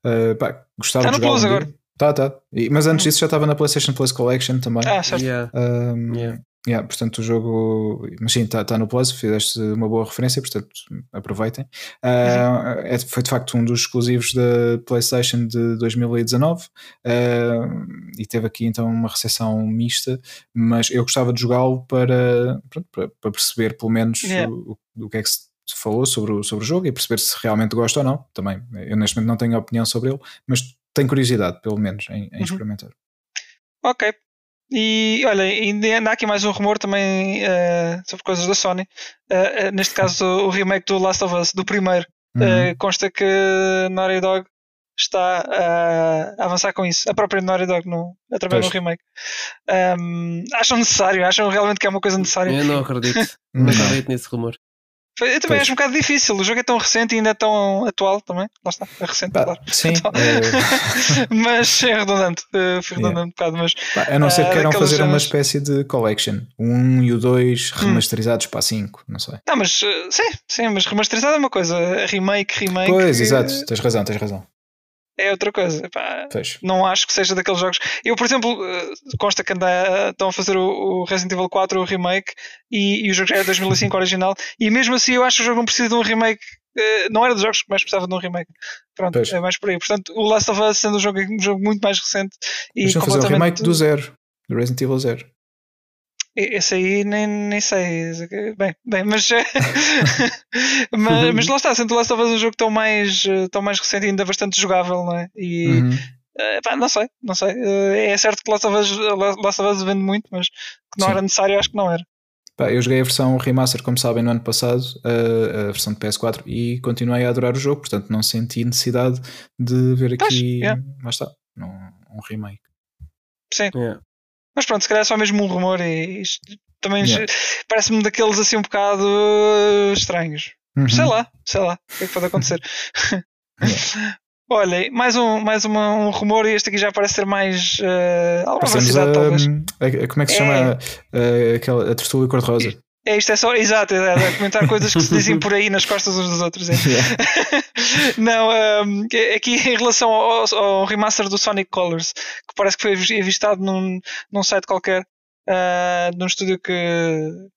Uh, pá, gostava Está de no Plus agora. Tá, tá. mas antes hum. disso já estava na PlayStation Plus Collection também. Ah, certo. Yeah. Um, yeah. Yeah, portanto, o jogo, mas sim, está tá no Plus, fizeste uma boa referência, portanto, aproveitem. Uh, é, foi de facto um dos exclusivos da PlayStation de 2019 uh, ah, e teve aqui então uma recepção mista, mas eu gostava de jogá-lo para, para, para, perceber pelo menos yeah. o, o, que é que se falou sobre o, sobre o jogo e perceber se realmente gosto ou não. Também, eu neste momento não tenho opinião sobre ele, mas tenho curiosidade, pelo menos, em, em uhum. experimentar. Ok, e olha, ainda há aqui mais um rumor também uh, sobre coisas da Sony. Uh, uh, neste caso, o remake do Last of Us, do primeiro. Uhum. consta que Naughty Dog está a avançar com isso. A própria Naughty Dog, no, através pois. do remake. Um, acham necessário? Acham realmente que é uma coisa necessária? Eu não acredito. não acredito nesse rumor. Eu também pois. acho um bocado difícil. O jogo é tão recente e ainda é tão atual também. Lá está, é recente, bah, claro. Sim. É... mas é redundante. Uh, foi redundante yeah. um bocado. Mas, bah, a não ser que uh, queiram fazer uma espécie de collection. O 1 e o 2 hum. remasterizados hum. para a 5. Não sei. Não, mas uh, sim, sim, mas remasterizado é uma coisa. Remake, remake. Pois, exato. Tens razão, tens razão é outra coisa. Epá, não acho que seja daqueles jogos. Eu, por exemplo, eh, consta que anda, estão a fazer o, Resident Evil 4, o remake, e, e o jogo já é 2005 original, e mesmo assim eu acho que o jogo não precisa de um remake. Eh, não era dos jogos que mais precisava de um remake. Pronto, pois. é mais por aí. Portanto, o Last of Us sendo um jogo, um jogo muito mais recente e completamente... fazer o remake do zero, do Resident Evil 0. Esse aí nem, nem sei. Bem, bem mas, mas, mas lá está, sendo Last of Us um jogo tão mais, tão mais recente e ainda bastante jogável, não é? E uhum. uh, pá, não sei, não sei. Uh, é certo que Last of, Us, Last of Us vende muito, mas que não Sim. era necessário, acho que não era. Pá, eu joguei a versão remaster, como sabem, no ano passado, a, a, versão de PS4, e continuei a adorar o jogo, portanto não senti necessidade de ver aqui. Pois, yeah. Mas está, um, um remake. Sim. Yeah. Mas pronto, se calhar é só mesmo um rumor e também yeah. parece-me daqueles assim um bocado uh, estranhos. Uhum. Sei lá, sei lá, o que é que pode acontecer. yeah. Olha, mais, um, mais uma, um rumor e este aqui já parece ser mais uh, alguma velocidade, talvez. A, a, como é que se chama é... a, aquela, a tertúlia cor-de-rosa? É, isto é só, exato, é, é, comentar coisas que se dizem por aí nas costas uns dos outros. É. Não, um, aqui em relação ao, ao, remaster do Sonic Colors, que parece que foi avistado num, num site qualquer, uh, num estúdio que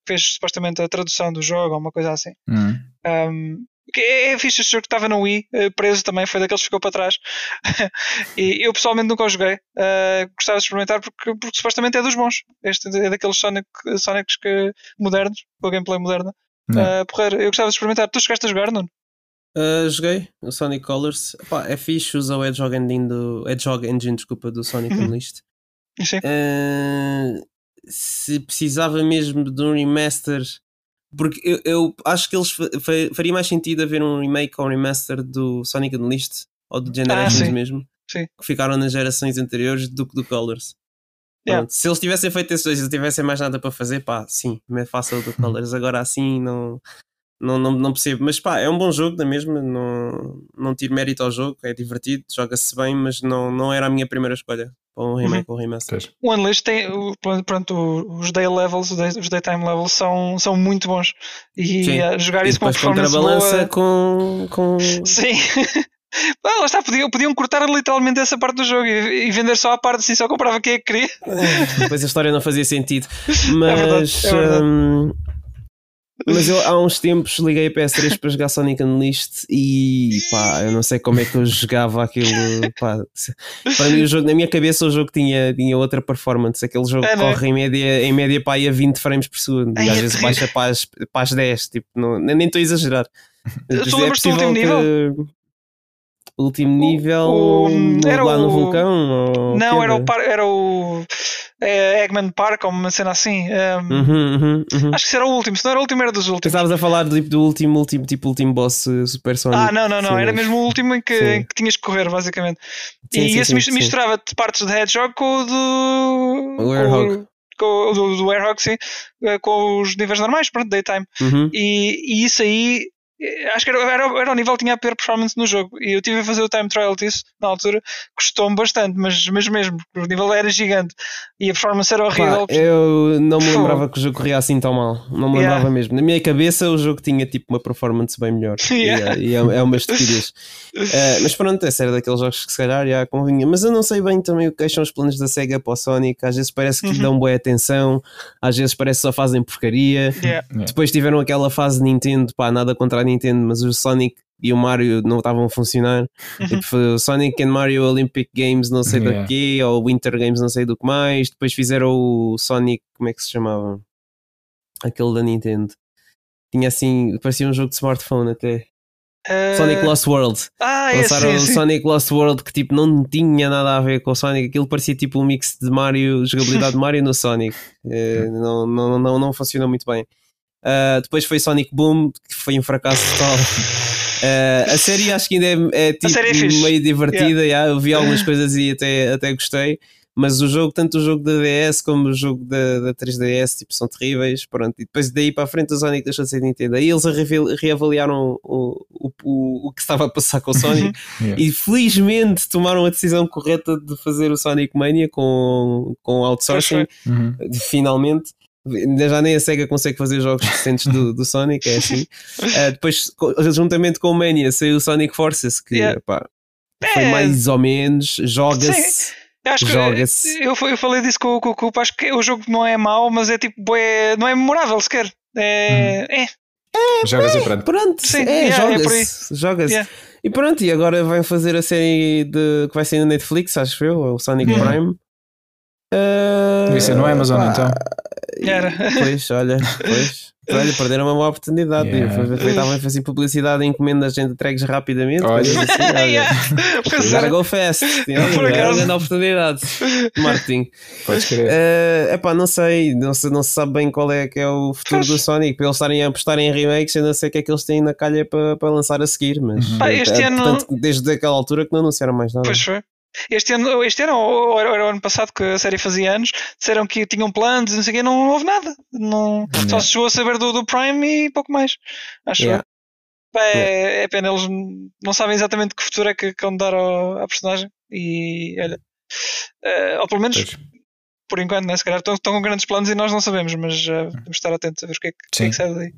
fez supostamente a tradução do jogo ou uma coisa assim. Uhum. Um, é, é fixe este jogo que estava no Wii, eh, preso também, foi daqueles que ficou para trás. e eu pessoalmente nunca o joguei. Uh, gostava de experimentar porque, porque, supostamente é dos bons. Este é daqueles Sonic, Sonics que, modernos, com a gameplay moderna. Uh, porreiro, eu gostava de experimentar. Tu chegaste a jogar, Nuno? Uh, joguei o Sonic Colors. Epá, é fixe, usa o Hedgehog Engine do, Hedgehog Engine, desculpa, do Sonic uhum. Unleashed. Sim. Uh, se precisava mesmo de um remaster porque eu, eu acho que eles faria mais sentido haver um remake ou um remaster do Sonic Unleashed ou do Generations ah, sim. mesmo, sim. que ficaram nas gerações anteriores do que do Colors. Yeah. Se eles tivessem feito esses dois e tivessem mais nada para fazer, pá, sim, é fácil do Colors. Agora assim não, não, não, não percebo. Mas pá, é um bom jogo da mesma, não, não tiro mérito ao jogo, é divertido, joga-se bem, mas não, não era a minha primeira escolha. Para um remake ou remaster. Pois. O Unleashed tem, pronto, os day levels, os day- os daytime levels são, são muito bons. E Sim. eh, jogar E isso com uma depois performance boa... com, com Sim. Ah, lá está, podiam, podiam cortar literalmente essa parte do jogo e, e vender só a parte, assim, só comprava quem é que queria. Depois a história não fazia sentido. verdade, Mas. é verdade. hum, mas eu há uns tempos liguei a PS3 para jogar Sonic Unleashed e pá, eu não sei como é que eu jogava aquilo. Pá. Para mim, o jogo, na minha cabeça, o jogo tinha, tinha outra performance. Aquele jogo É, é? corre em média, em média pá, a 20 frames por segundo Ai, e às é vezes terrível. baixa para as, para as 10. Tipo, não, nem estou a exagerar. Tu É lembras-te do último que- O último nível o- no- era lá no o- vulcão? ou Não, era o, par, era o eh, Eggman Park, ou uma cena assim. Um, Uhum, uhum, uhum. Acho que era o último, se não era o último, era dos últimos. Estavas a falar do, do último, último, tipo, último boss uh, Super Sonic. Ah, não, não, não. Sim, Era mesmo o último em que, em que tinhas que correr, basicamente. Sim, e sim, esse sim, mis- sim. misturava-te partes de Hedgehog com o do. O Airhog. Com, do, do Airhog, sim. eh, Com os níveis normais, pronto, daytime. Uhum. E, e isso aí. Acho que era, era, era o nível que tinha a pior performance no jogo. E eu tive a fazer o time trial disso na altura. Custou-me bastante, mas, mas mesmo, o nível era gigante. E a performance era Pá, horrível. eu não me lembrava que o jogo corria assim tão mal. Não me Yeah. lembrava mesmo. Na minha cabeça o jogo tinha tipo uma performance bem melhor. Yeah. E, é, e é- é uma estupidez. Eh, mas pronto, essa era daqueles jogos que se calhar já convinha. Mas eu não sei bem também o que são os planos da SEGA para o Sonic. Às vezes parece que lhe Uhum. dão boa atenção, às vezes parece que só fazem porcaria. Yeah. Depois tiveram aquela fase de Nintendo, pá, nada contra a Nintendo, mas o Sonic e o Mario não estavam a funcionar. Tipo, foi o Sonic and Mario Olympic Games, não sei Yeah. do ou Winter Games, não sei do que mais. Depois fizeram o Sonic, como é que se chamava? Aquele da Nintendo. Tinha assim, parecia um jogo de smartphone até. Eh, Sonic Lost World. Ah, esse, Lançaram sim, o sim. Sonic Lost World que tipo não tinha nada a ver com o Sonic. Aquilo parecia tipo um mix de Mario, jogabilidade de Mario no Sonic. Eh, não, não, não, não funcionou muito bem. Ah, depois foi Sonic Boom, que foi um fracasso total. Ah, a série acho que ainda é, é, tipo, série é meio divertida. já, eu vi algumas coisas e até, até gostei. Mas o jogo, tanto o jogo da DS como o jogo da, da 3DS, tipo, são terríveis. Pronto. E depois daí para a frente o Sonic deixou de ser Nintendo. Aí eles reaval- reavaliaram o, o, o, o que estava a passar com o Sonic Yeah. e felizmente tomaram a decisão correta de fazer o Sonic Mania com, com outsourcing, Uhum. finalmente. Ainda Já nem a SEGA consegue fazer jogos recentes do, do Sonic, é assim. Uh, depois, juntamente com o Mania, saiu o Sonic Forces, que Yeah. pá, foi É. mais ou menos, joga-se. Eu Acho que Joga-se. eu, eu falei disso com, com o Cupa, acho que o jogo não é mau, mas é tipo, bué- não é memorável sequer. É, é, Jogas e pronto. Pronto, Sim, é, yeah, é joga-se. joga-se. Yeah. E pronto, e agora vai fazer a série de, que vai sair na Netflix, acho eu, o Sonic Yeah. Prime. Uh, Isso é no Amazon pá, então. Era. Pois, olha, pois. Olha, perderam uma boa oportunidade. Yeah. Aproveitavam a fazer publicidade em encomendas entregues rapidamente. Olha. assim, olha. Yeah. Gotta é. go fast. Por Olha, acaso. grande oportunidade de marketing. Podes querer. É epá, não sei, não se, não se sabe bem qual é que é o futuro Pois. do Sonic. Para eles estarem a apostar em remakes, eu não sei o que é que eles têm na calha para, para lançar a seguir. Mas Uhum. Pá, este é, ano- portanto, desde aquela altura que não anunciaram mais nada. Pois foi. Este ano, este ano ou era o ano passado que a série fazia anos, disseram que tinham planos e não sei o quê, não houve nada. Não, Só se chegou a saber do, do Prime e pouco mais. Acho Yeah. eu. É, é pena, eles não sabem exatamente que futuro é que, vão dar ao, à personagem. E olha, eh, ou pelo menos Pois. Por enquanto, né? se calhar estão, estão com grandes planos e nós não sabemos, mas eh, vamos estar atentos a ver o que é que, é que sai daí.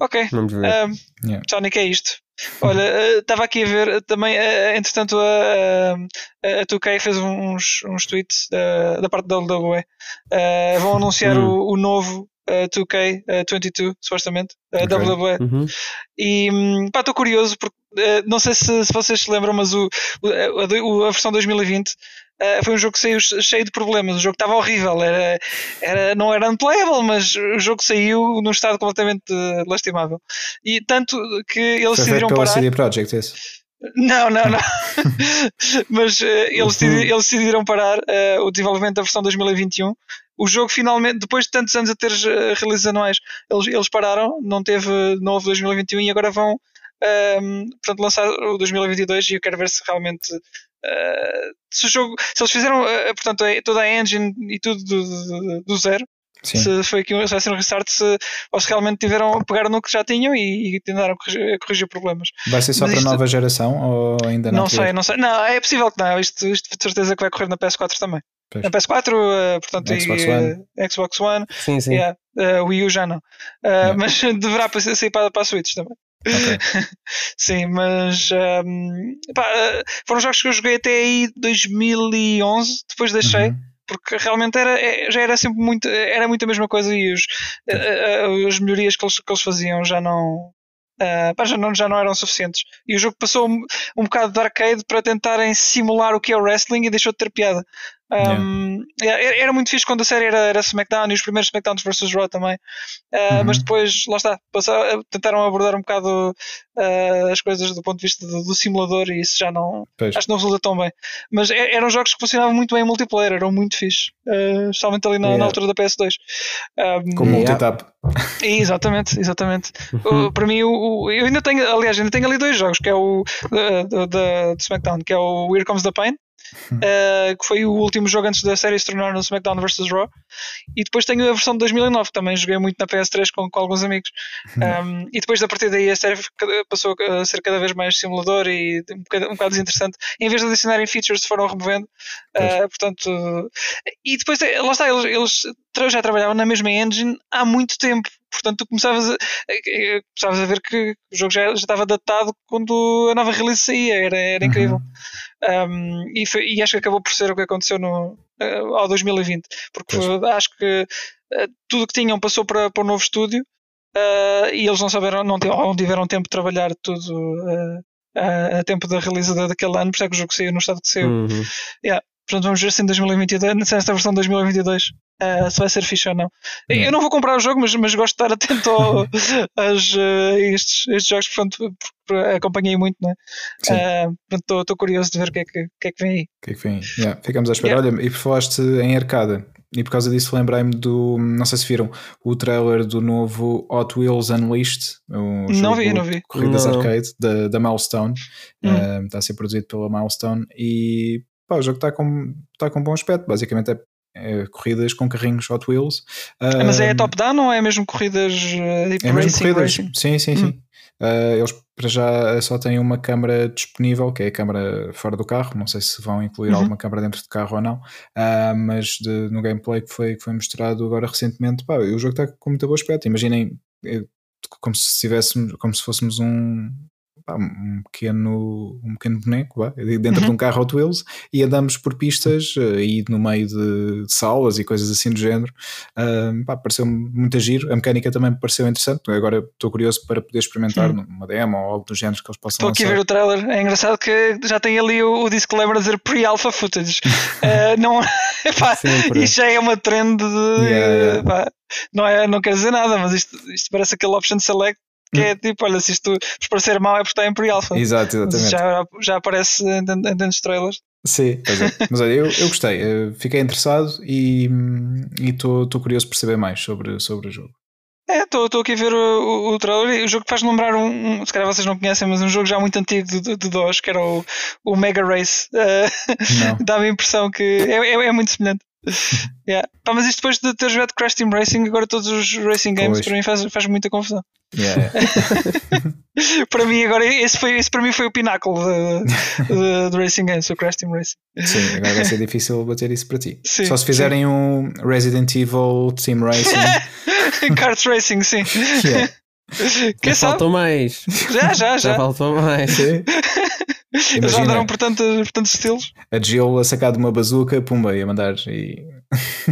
Ok, Vamos ver. ah, Yeah. Sonic é isto. Olha, eh, estava aqui a ver eh, também, eh, entretanto, a, a, a 2K fez uns, uns tweets da, parte da WWE. Vão anunciar Hum. o, o novo eh, 2K22, supostamente, a Ok. WWE. Uhum. E hum, pá, estou curioso porque não sei se, se vocês se lembram, mas o, o- a, a versão 2020 eh, foi um jogo que saiu cheio de problemas. O jogo estava horrível, era, era, não era unplayable, mas o jogo saiu num estado completamente eh, lastimável. E tanto que eles Foi decidiram parar. CD Projekt esse. Não, não, não. Mas eh, eles, eles decidiram parar eh, o desenvolvimento da versão 2021. O jogo finalmente, depois de tantos anos a ter uh, releases anuais, eles, eles pararam, não teve novo 2021 e agora vão ehm, portanto, lançar o 2022 e eu quero ver se realmente eh, se o jogo, se eles fizeram eh, portanto, toda a engine e tudo do, do- do zero, Sim. Se foi aqui um, se vai ser um restart, se, ou se realmente tiveram, pegaram no que já tinham e, e tentaram corrigir, corrigir problemas. Vai ser só Mas para isto- nova geração ou ainda não? Não sei, não sei. Não, é possível que não. Isto, isto de certeza que vai correr na PS4 também. Pois. Na PS4, eh, portanto, Xbox e, eh, Xbox One, Sim, sim. yeah, Wii U já não. Yeah. Mas deverá sair para, para a Switch também. Sim, mas ehm, pá, foram jogos que eu joguei até aí 2011, depois deixei. Uhum. Porque realmente era, é- já era sempre muito, era muito a mesma coisa e os, eh, as melhorias que eles, que eles faziam já não, ah, pá, já não, já não eram suficientes. E o jogo passou um, um bocado de arcade para tentarem simular o que é o wrestling e deixou de ter piada. Um, yeah, era, era muito fixe quando a série era, era SmackDown e os primeiros SmackDowns vs Raw também. Ah, Uhum. Mas depois, lá está, passaram- tentaram abordar um bocado ah, as coisas do ponto de vista do, do simulador e isso já não, Pois. acho que não resulta tão bem. Mas e- eram jogos que funcionavam muito bem em multiplayer, eram muito fixe, ah, especialmente ali na, na Yeah. altura da PS2. Um, Com Yeah. multitap. Exatamente, exatamente. Uhum. Para mim, o, o- eu ainda tenho, aliás, ainda tenho ali dois jogos, que é o uh, da- do SmackDown, que é o Here Comes the Pain, uh, que foi o último jogo antes da série se tornar no SmackDown vs Raw, e depois tenho a versão de 2009, que também joguei muito na PS3 com, com alguns amigos. Um, e depois, a partir daí, a série passou a ser cada vez mais simulador e um bocado, um bocado desinteressante. Em vez de adicionarem features, foram removendo. Uh, portanto, e depois, eh, lá está, eles, eles já trabalhavam na mesma engine há muito tempo. Portanto, tu começavas a, começavas a ver que o jogo já, já estava datado quando a nova release saía. Era, era incrível. Um, e, foi- e acho que acabou por ser o que aconteceu no, eh, ao 2020. Porque foi- acho que eh, tudo o que tinham passou para, para o novo estúdio eh, e eles não souberam, não, não tiveram tempo de trabalhar tudo a, tempo da da- daquele ano, por isso é que o jogo saiu no estado que saiu. Uhum. Portanto, vamos ver se em 2022, se esta versão de 2022 eh, se vai ser fixe ou não. Eu não vou comprar o jogo, mas, mas gosto de estar atento ao, às, eh, estes, estes jogos, portanto, porque acompanhei muito, é? Eh, portanto, estou curioso de ver o que é que, que, é que vem aí. O que é que vem? Yeah, ficamos à espera. Olha, e falaste em arcada. E por causa disso lembrei-me do. Não sei se viram o trailer do novo Hot Wheels Unleashed. Um Não jogo vi, não vi. Corridas Não. arcade da, da Milestone. Hum. Uh, está a ser produzido pela Milestone. E pá, o jogo está com, está com bom aspecto. Basicamente é, é corridas com carrinhos Hot Wheels. Ah, Mas é top-down ou é mesmo corridas eh, tipo é mesmo racing, corridas. racing? Sim, sim, Hum. sim. Uh, eles para já só têm uma câmara disponível, que é a câmara fora do carro. Não sei se vão incluir Uhum. alguma câmara dentro do carro ou não. Uh, mas de- no gameplay que foi, que foi mostrado agora recentemente, pá, o jogo está com muito bom aspecto. Imaginem eh, como se tivéssemos, como se fôssemos um. Pá, Um pequeno, um pequeno boneco dentro de Uhum. um carro Hot Wheels e andamos por pistas uh, e no meio de, de salas e coisas assim do género. Uh, pá, pareceu-me muito giro. A mecânica também me pareceu interessante. Agora estou curioso para poder experimentar Hum. numa demo ou algo do género que eles possam Estou aqui a ver o trailer. É engraçado que já tem ali o, o disclaimer a dizer pre-alpha footage. Eh, não, epá, isto já é uma trend de. Yeah, yeah. epá, não, é, não quer dizer nada, mas isto, isto parece aquele option select que é tipo: olha, se isto vos parecer mau é porque está em pre-alpha. Exato, exatamente. Já, já aparece em, tantos trailers. Sim, é. mas olha, eu, eu gostei, eh, fiquei interessado e estou curioso por saber mais sobre, sobre o jogo. É, estou aqui a ver o, o, o trailer e o jogo faz lembrar um, um, se calhar vocês não conhecem, mas um jogo já muito antigo de, de, de DOS, que era o, o Mega Race. Não. Dá-me a impressão que é, é, é muito semelhante. yeah. Pá, mas isto depois de ter jogado Crash Team Racing, agora todos os racing games Pois. para mim faz, faz muita confusão. Yeah, para mim agora esse, foi, esse para mim foi o pináculo de Racing Games, o Crash Team Racing. Sim, agora vai ser difícil bater isso para ti. Sim, Só se fizerem um Resident Evil Team Racing. Kart Racing, sim. Yeah. Quem Já sabe? faltou mais. Já, já, Já já. faltou mais. Sim. Imagina. andaram por tantos, por tantos estilos. A Jill a sacar de uma bazuca, pumba, e a mandar. E...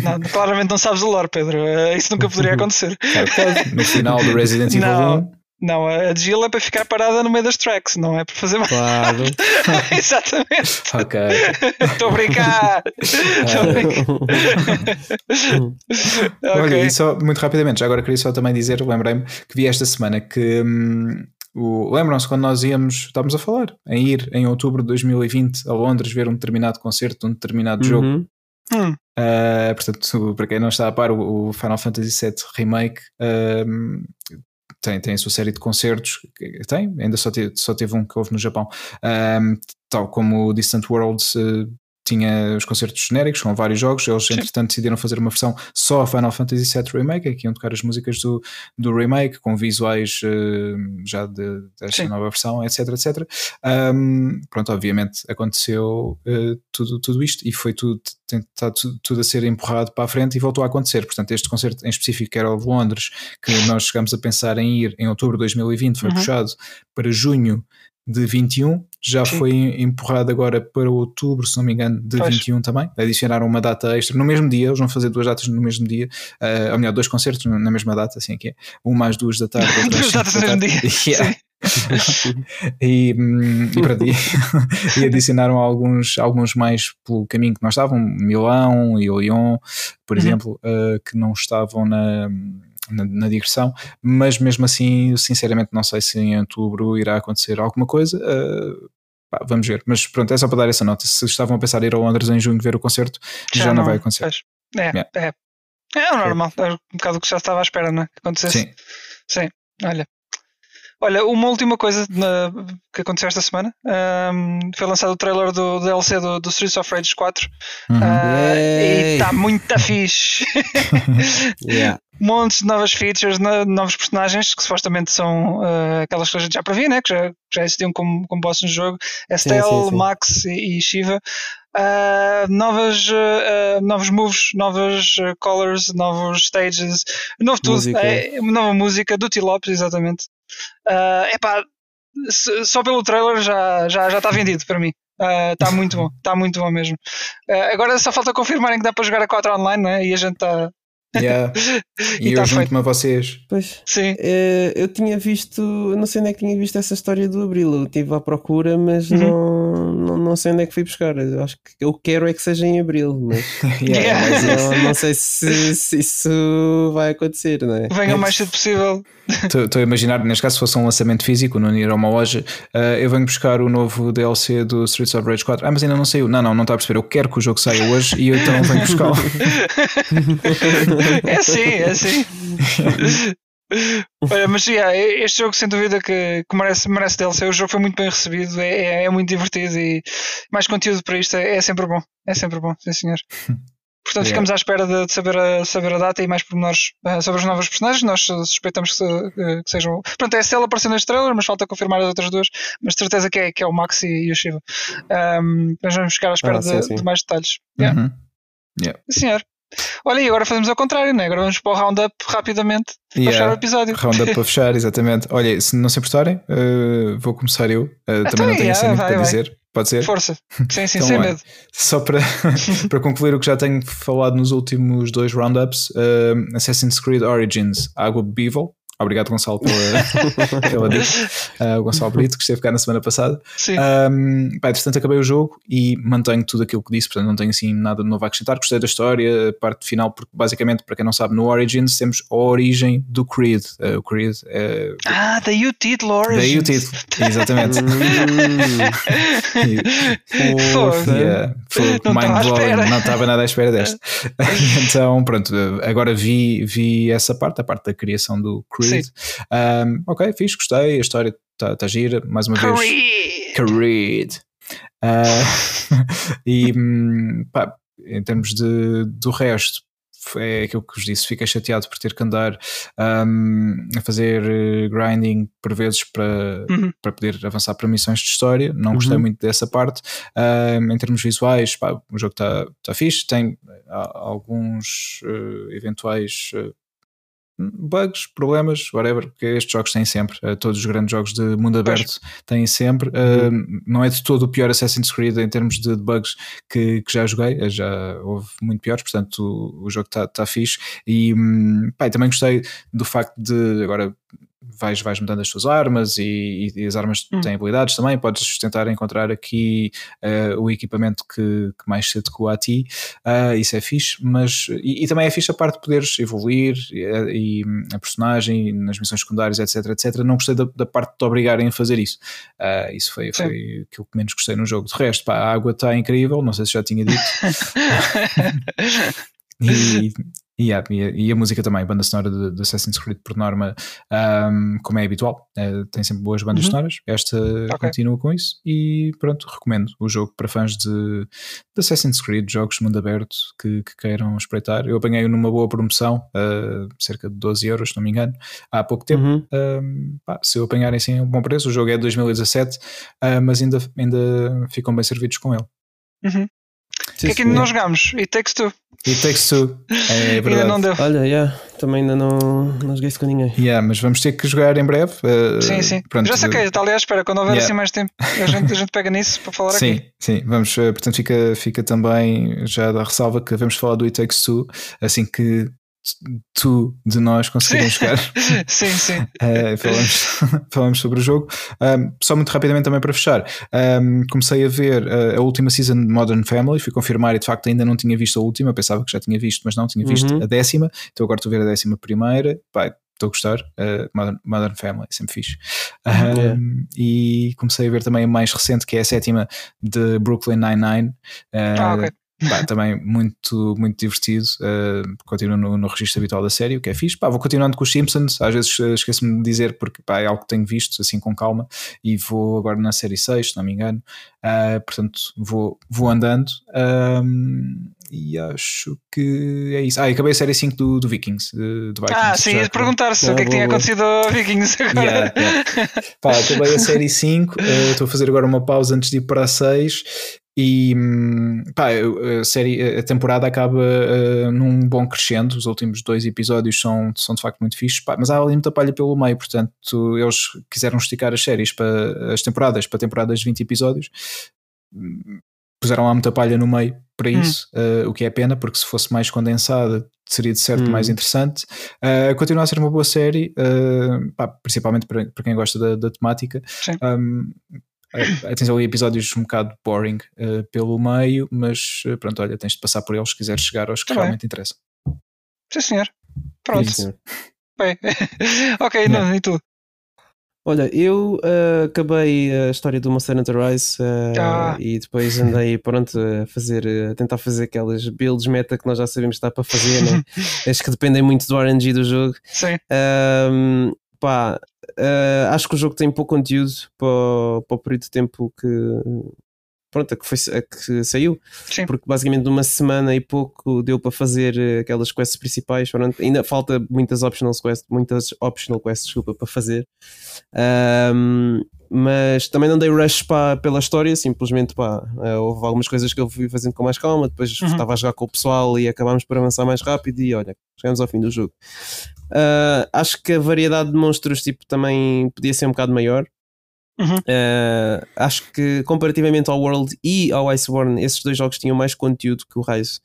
Não, claramente não sabes o lore, Pedro. Eh, Isso nunca poderia acontecer. Claro. No final do Resident Evil Não. 1. Não, a Jill é para ficar parada no meio das tracks, não é para fazer mais. Claro. Exatamente. Ok. Estou a brincar. Estou a brincar. Olha, ok. e só muito rapidamente, já agora queria só também dizer, lembrei-me que vi esta semana que hum, lembram-se quando nós íamos, estávamos a falar, em ir em outubro de 2020 a Londres ver um determinado concerto de um determinado jogo. Uhum. Hum, Uh, portanto, para quem não está a par, o, Final Fantasy VII Remake um, tem, tem a sua série de concertos. Tem, ainda só teve, só teve um que houve no Japão. Um, tal como o Distant Worlds uh, tinha os concertos genéricos com vários jogos. Eles, Sim. entretanto, decidiram fazer uma versão só a Final Fantasy VII Remake, aqui iam tocar as músicas do, do remake, com visuais uh, já de, desta Sim. nova versão, etc, etc. Um, pronto, obviamente aconteceu uh, tudo, tudo isto e foi tudo, tentado tudo, tudo, a ser empurrado para a frente e voltou a acontecer. Portanto, este concerto em específico, que era o de Londres, que nós chegamos a pensar em ir em outubro de 2020, foi uhum. puxado para junho de 21, já Sim. foi empurrado agora para outubro, se não me engano, de pois. 21 também. Adicionaram uma data extra no mesmo dia, eles vão fazer duas datas no mesmo dia, uh, ou melhor, dois concertos na mesma data, assim é que é. Uma às duas da tarde, duas datas no mesmo dia. Yeah. e, hum, e, pronto, e, e, adicionaram alguns, alguns mais pelo caminho que nós estavam, Milão e Lyon, por uhum. exemplo, uh, que não estavam na na, na, digressão, mas mesmo assim, sinceramente, não sei se em outubro irá acontecer alguma coisa. Uh, pá, vamos ver, mas pronto, é só para dar essa nota. Se estavam a pensar em ir a Londres em junho ver o concerto, já, já não, não, vai acontecer. É, yeah. é, é normal, é um bocado o que já estava à espera, não é? Que acontecesse. Sim. Sim, olha. Olha, uma última coisa na, que aconteceu esta semana um, foi lançado o trailer do, do DLC do, do Streets of Rage 4 uhum. uh, e está muito fixe. yeah. Montes de novas features, novos personagens que supostamente são uh, aquelas coisas já para vir, né? que já, já existiam como, como boss no jogo: Estelle, Max e, e Shiva. Uh, novas, uh, novos moves, novas colors, novos stages, novo tudo, é, nova música, Duty Lopes, exatamente. Uh, epá, só pelo trailer já, já, já está vendido para mim. Está uh, muito bom, está muito bom mesmo. Uh, agora só falta confirmarem que dá para jogar a 4 online, né? E a gente está Yeah. e, e tá eu junto-me a vocês. Pois. Sim. Uh, eu tinha visto, não sei onde é que tinha visto essa história do Abril. Eu estive à procura, mas uhum. não, não, não sei onde é que fui buscar. Eu acho que eu quero é que seja em Abril, mas, yeah, mas não, não, sei se, se, isso vai acontecer, não é? Venha o mais cedo possível. Estou a imaginar, neste caso, se fosse um lançamento físico, não ir a uma loja, uh, eu venho buscar o novo DLC do Streets of Rage 4. Ah, mas ainda não saiu. Não, não, não está a perceber. Eu quero que o jogo saia hoje e eu então venho buscá-lo. é assim, é assim. Olha, mas yeah, este jogo sem dúvida que, que merece, merece DLC. O jogo foi muito bem recebido, é, é, é muito divertido e mais conteúdo para isto é, é, sempre bom. É sempre bom, sim senhor. Portanto, yeah. ficamos à espera de, de, saber, a, saber a data e mais pormenores uh, sobre os novos personagens. Nós suspeitamos que, que, sejam. Pronto, é a Estela aparecendo neste trailer, mas falta confirmar as outras duas. Mas certeza que é, que é o Max e, e o Shiva. Um, mas vamos ficar à espera ah, de, sim, sim. de, mais detalhes. Yeah. Uhum. Yeah. Senhor. Olha, e agora fazemos ao contrário, né? Agora vamos para o roundup rapidamente para yeah, fechar o episódio. Roundup para fechar, exatamente. Olha, se não se importarem, uh, vou começar eu. Uh, também não tenho yeah, assim muito para vai. dizer. Pode ser? Força. Sim, sim, então, sem medo. Só para, para concluir o que já tenho falado nos últimos dois roundups: uh, Assassin's Creed Origins, Água Bebível, Obrigado, Gonçalo, pela, pela dica. Uh, o Gonçalo Brito, que esteve cá na semana passada. Sim. Um, pá, entretanto, acabei o jogo e mantenho tudo aquilo que disse, portanto, não tenho assim nada de novo a acrescentar. Gostei da história, a parte final, porque basicamente, para quem não sabe, no Origins temos a origem do Creed. Uh, o Creed é. Ah, daí o título Origins. Daí o título, exatamente. Poxa. yeah, foi mind blowing, não estava nada à espera desta. então, pronto, agora vi, vi essa parte, a parte da criação do Creed. Creed. Um, ok, fiz, gostei, a história está tá gira, mais uma Creed. vez. Creed. Uh, e hum, pá, em termos de, do resto, é aquilo que vos disse, fiquei chateado por ter que andar um, a fazer eh, grinding por vezes para, uhum. para poder avançar para missões de história. Não gostei uhum. muito dessa parte. Um, em termos visuais, pá, o jogo está tá fixe, tem alguns uh, eventuais uh, bugs, problemas, whatever, porque estes jogos têm sempre, uh, todos os grandes jogos de mundo aberto têm sempre. Uh, não é de todo o pior Assassin's Creed em termos de bugs que, que já joguei, eh, já houve muito piores, portanto o, o jogo está tá fixe. E um, pá, também gostei do facto de agora vais, vais mudando as tuas armas e, e as armas hum. têm habilidades também. Podes tentar encontrar aqui uh, o equipamento que, que, mais se adequa a ti. Uh, isso é fixe, mas e, e, também é fixe a parte de poderes evoluir e, e a personagem nas missões secundárias, etc, etc. Não gostei da, da parte de te obrigarem a fazer isso. Uh, isso foi, foi aquilo que menos gostei no jogo. De resto, pá, a água está incrível, não sei se já tinha dito. e, E a, e a, música também, a banda sonora de, de Assassin's Creed, por norma, um, como é habitual, é, tem sempre boas bandas uhum. sonoras. Esta okay. continua com isso e pronto, recomendo o jogo para fãs de, de Assassin's Creed, jogos de mundo aberto que, que queiram espreitar. Eu apanhei numa boa promoção, uh, cerca de 12 euros, se não me engano, há pouco tempo. Uhum. Um, pá, se eu apanharem sim um bom preço, o jogo é de 2017, uh, mas ainda, ainda ficam bem servidos com ele. Uhum. O que é que ainda não jogámos? E Takes Two. E Takes Two. É verdade. ainda não deu. Olha, yeah, também ainda não, não joguei isso com ninguém. Yeah, mas vamos ter que jogar em breve. Uh, sim, sim. Pronto. Já saquei, está ali à espera. Quando houver yeah. assim mais tempo, a gente, a gente pega nisso para falar sim, aqui. Sim, sim. Vamos, uh, portanto, fica, fica também já da ressalva que vamos falar do It Takes Two assim que tu de nós conseguirmos jogar. sim, sim. Uh, falamos, falamos sobre o jogo. Um, só muito rapidamente também para fechar. Um, comecei a ver a, a, última season de Modern Family, fui confirmar e de facto ainda não tinha visto a última, pensava que já tinha visto, mas não tinha visto uhum. a décima, então agora estou a ver a décima primeira. Pai, estou a gostar. Uh, Modern, Modern, Family, sempre fixe. Um, E comecei a ver também a mais recente, que é a sétima de Brooklyn Nine-Nine. Uh, ah, ok. Pá, também muito, muito divertido. Uh, continuo no, no registro habitual da série, o que é fixe. Pá, vou continuando com os Simpsons. Às vezes uh, esqueço-me de dizer porque pá, é algo que tenho visto assim com calma. E vou agora na série 6, se não me engano. Uh, portanto, vou, vou andando. Um, e acho que é isso. Ah, acabei a série 5 do, do Vikings. De, Vikings ah, sim, ia perguntar-se o que é que tinha acontecido a Vikings agora. Yeah, yeah. Pá, acabei a série 5. Estou a fazer agora uma pausa antes de ir para a 6 e pá, a, série, a temporada acaba uh, num bom crescendo. Os últimos dois episódios são, são de facto muito fixos, pá, mas há ali muita palha pelo meio. Portanto, eles quiseram esticar as séries para as temporadas para temporadas de 20 episódios, puseram lá muita palha no meio para hum. isso, hum. uh, o que é pena, porque se fosse mais condensada seria de certo hum. mais interessante. Uh, continua a ser uma boa série, pá, principalmente para, para quem gosta da, da temática. Um, Uh, tens ali episódios um bocado boring uh, pelo meio, mas uh, pronto, olha, tens de passar por eles se quiseres chegar aos que tá realmente interessam. Sim, senhor. Pronto. Sim, senhor. Bem. ok, não. não, e tu? Olha, eu uh, acabei a história do Monster Hunter Rise uh, ah. e depois andei pronto a fazer, a tentar fazer aquelas builds meta que nós já sabemos que dá para fazer, né? As que dependem muito do RNG do jogo. Sim. Uh, pá, uh, acho que o jogo tem pouco conteúdo para, para o período de tempo que pronto, que, foi, que saiu, Sim. porque basicamente numa semana e pouco deu para fazer aquelas quests principais, pronto, ainda falta muitas optional quests, muitas optional quests, desculpa, para fazer. Um, mas também não dei rush pá, pela história, simplesmente pá, uh, houve algumas coisas que eu fui fazendo com mais calma, depois uhum. estava a jogar com o pessoal e acabámos por avançar mais rápido e olha, chegamos ao fim do jogo. Uh, acho que a variedade de monstros tipo, também podia ser um bocado maior. Uhum. Uh, acho que comparativamente ao World e ao Iceborne, esses dois jogos tinham mais conteúdo que o Rise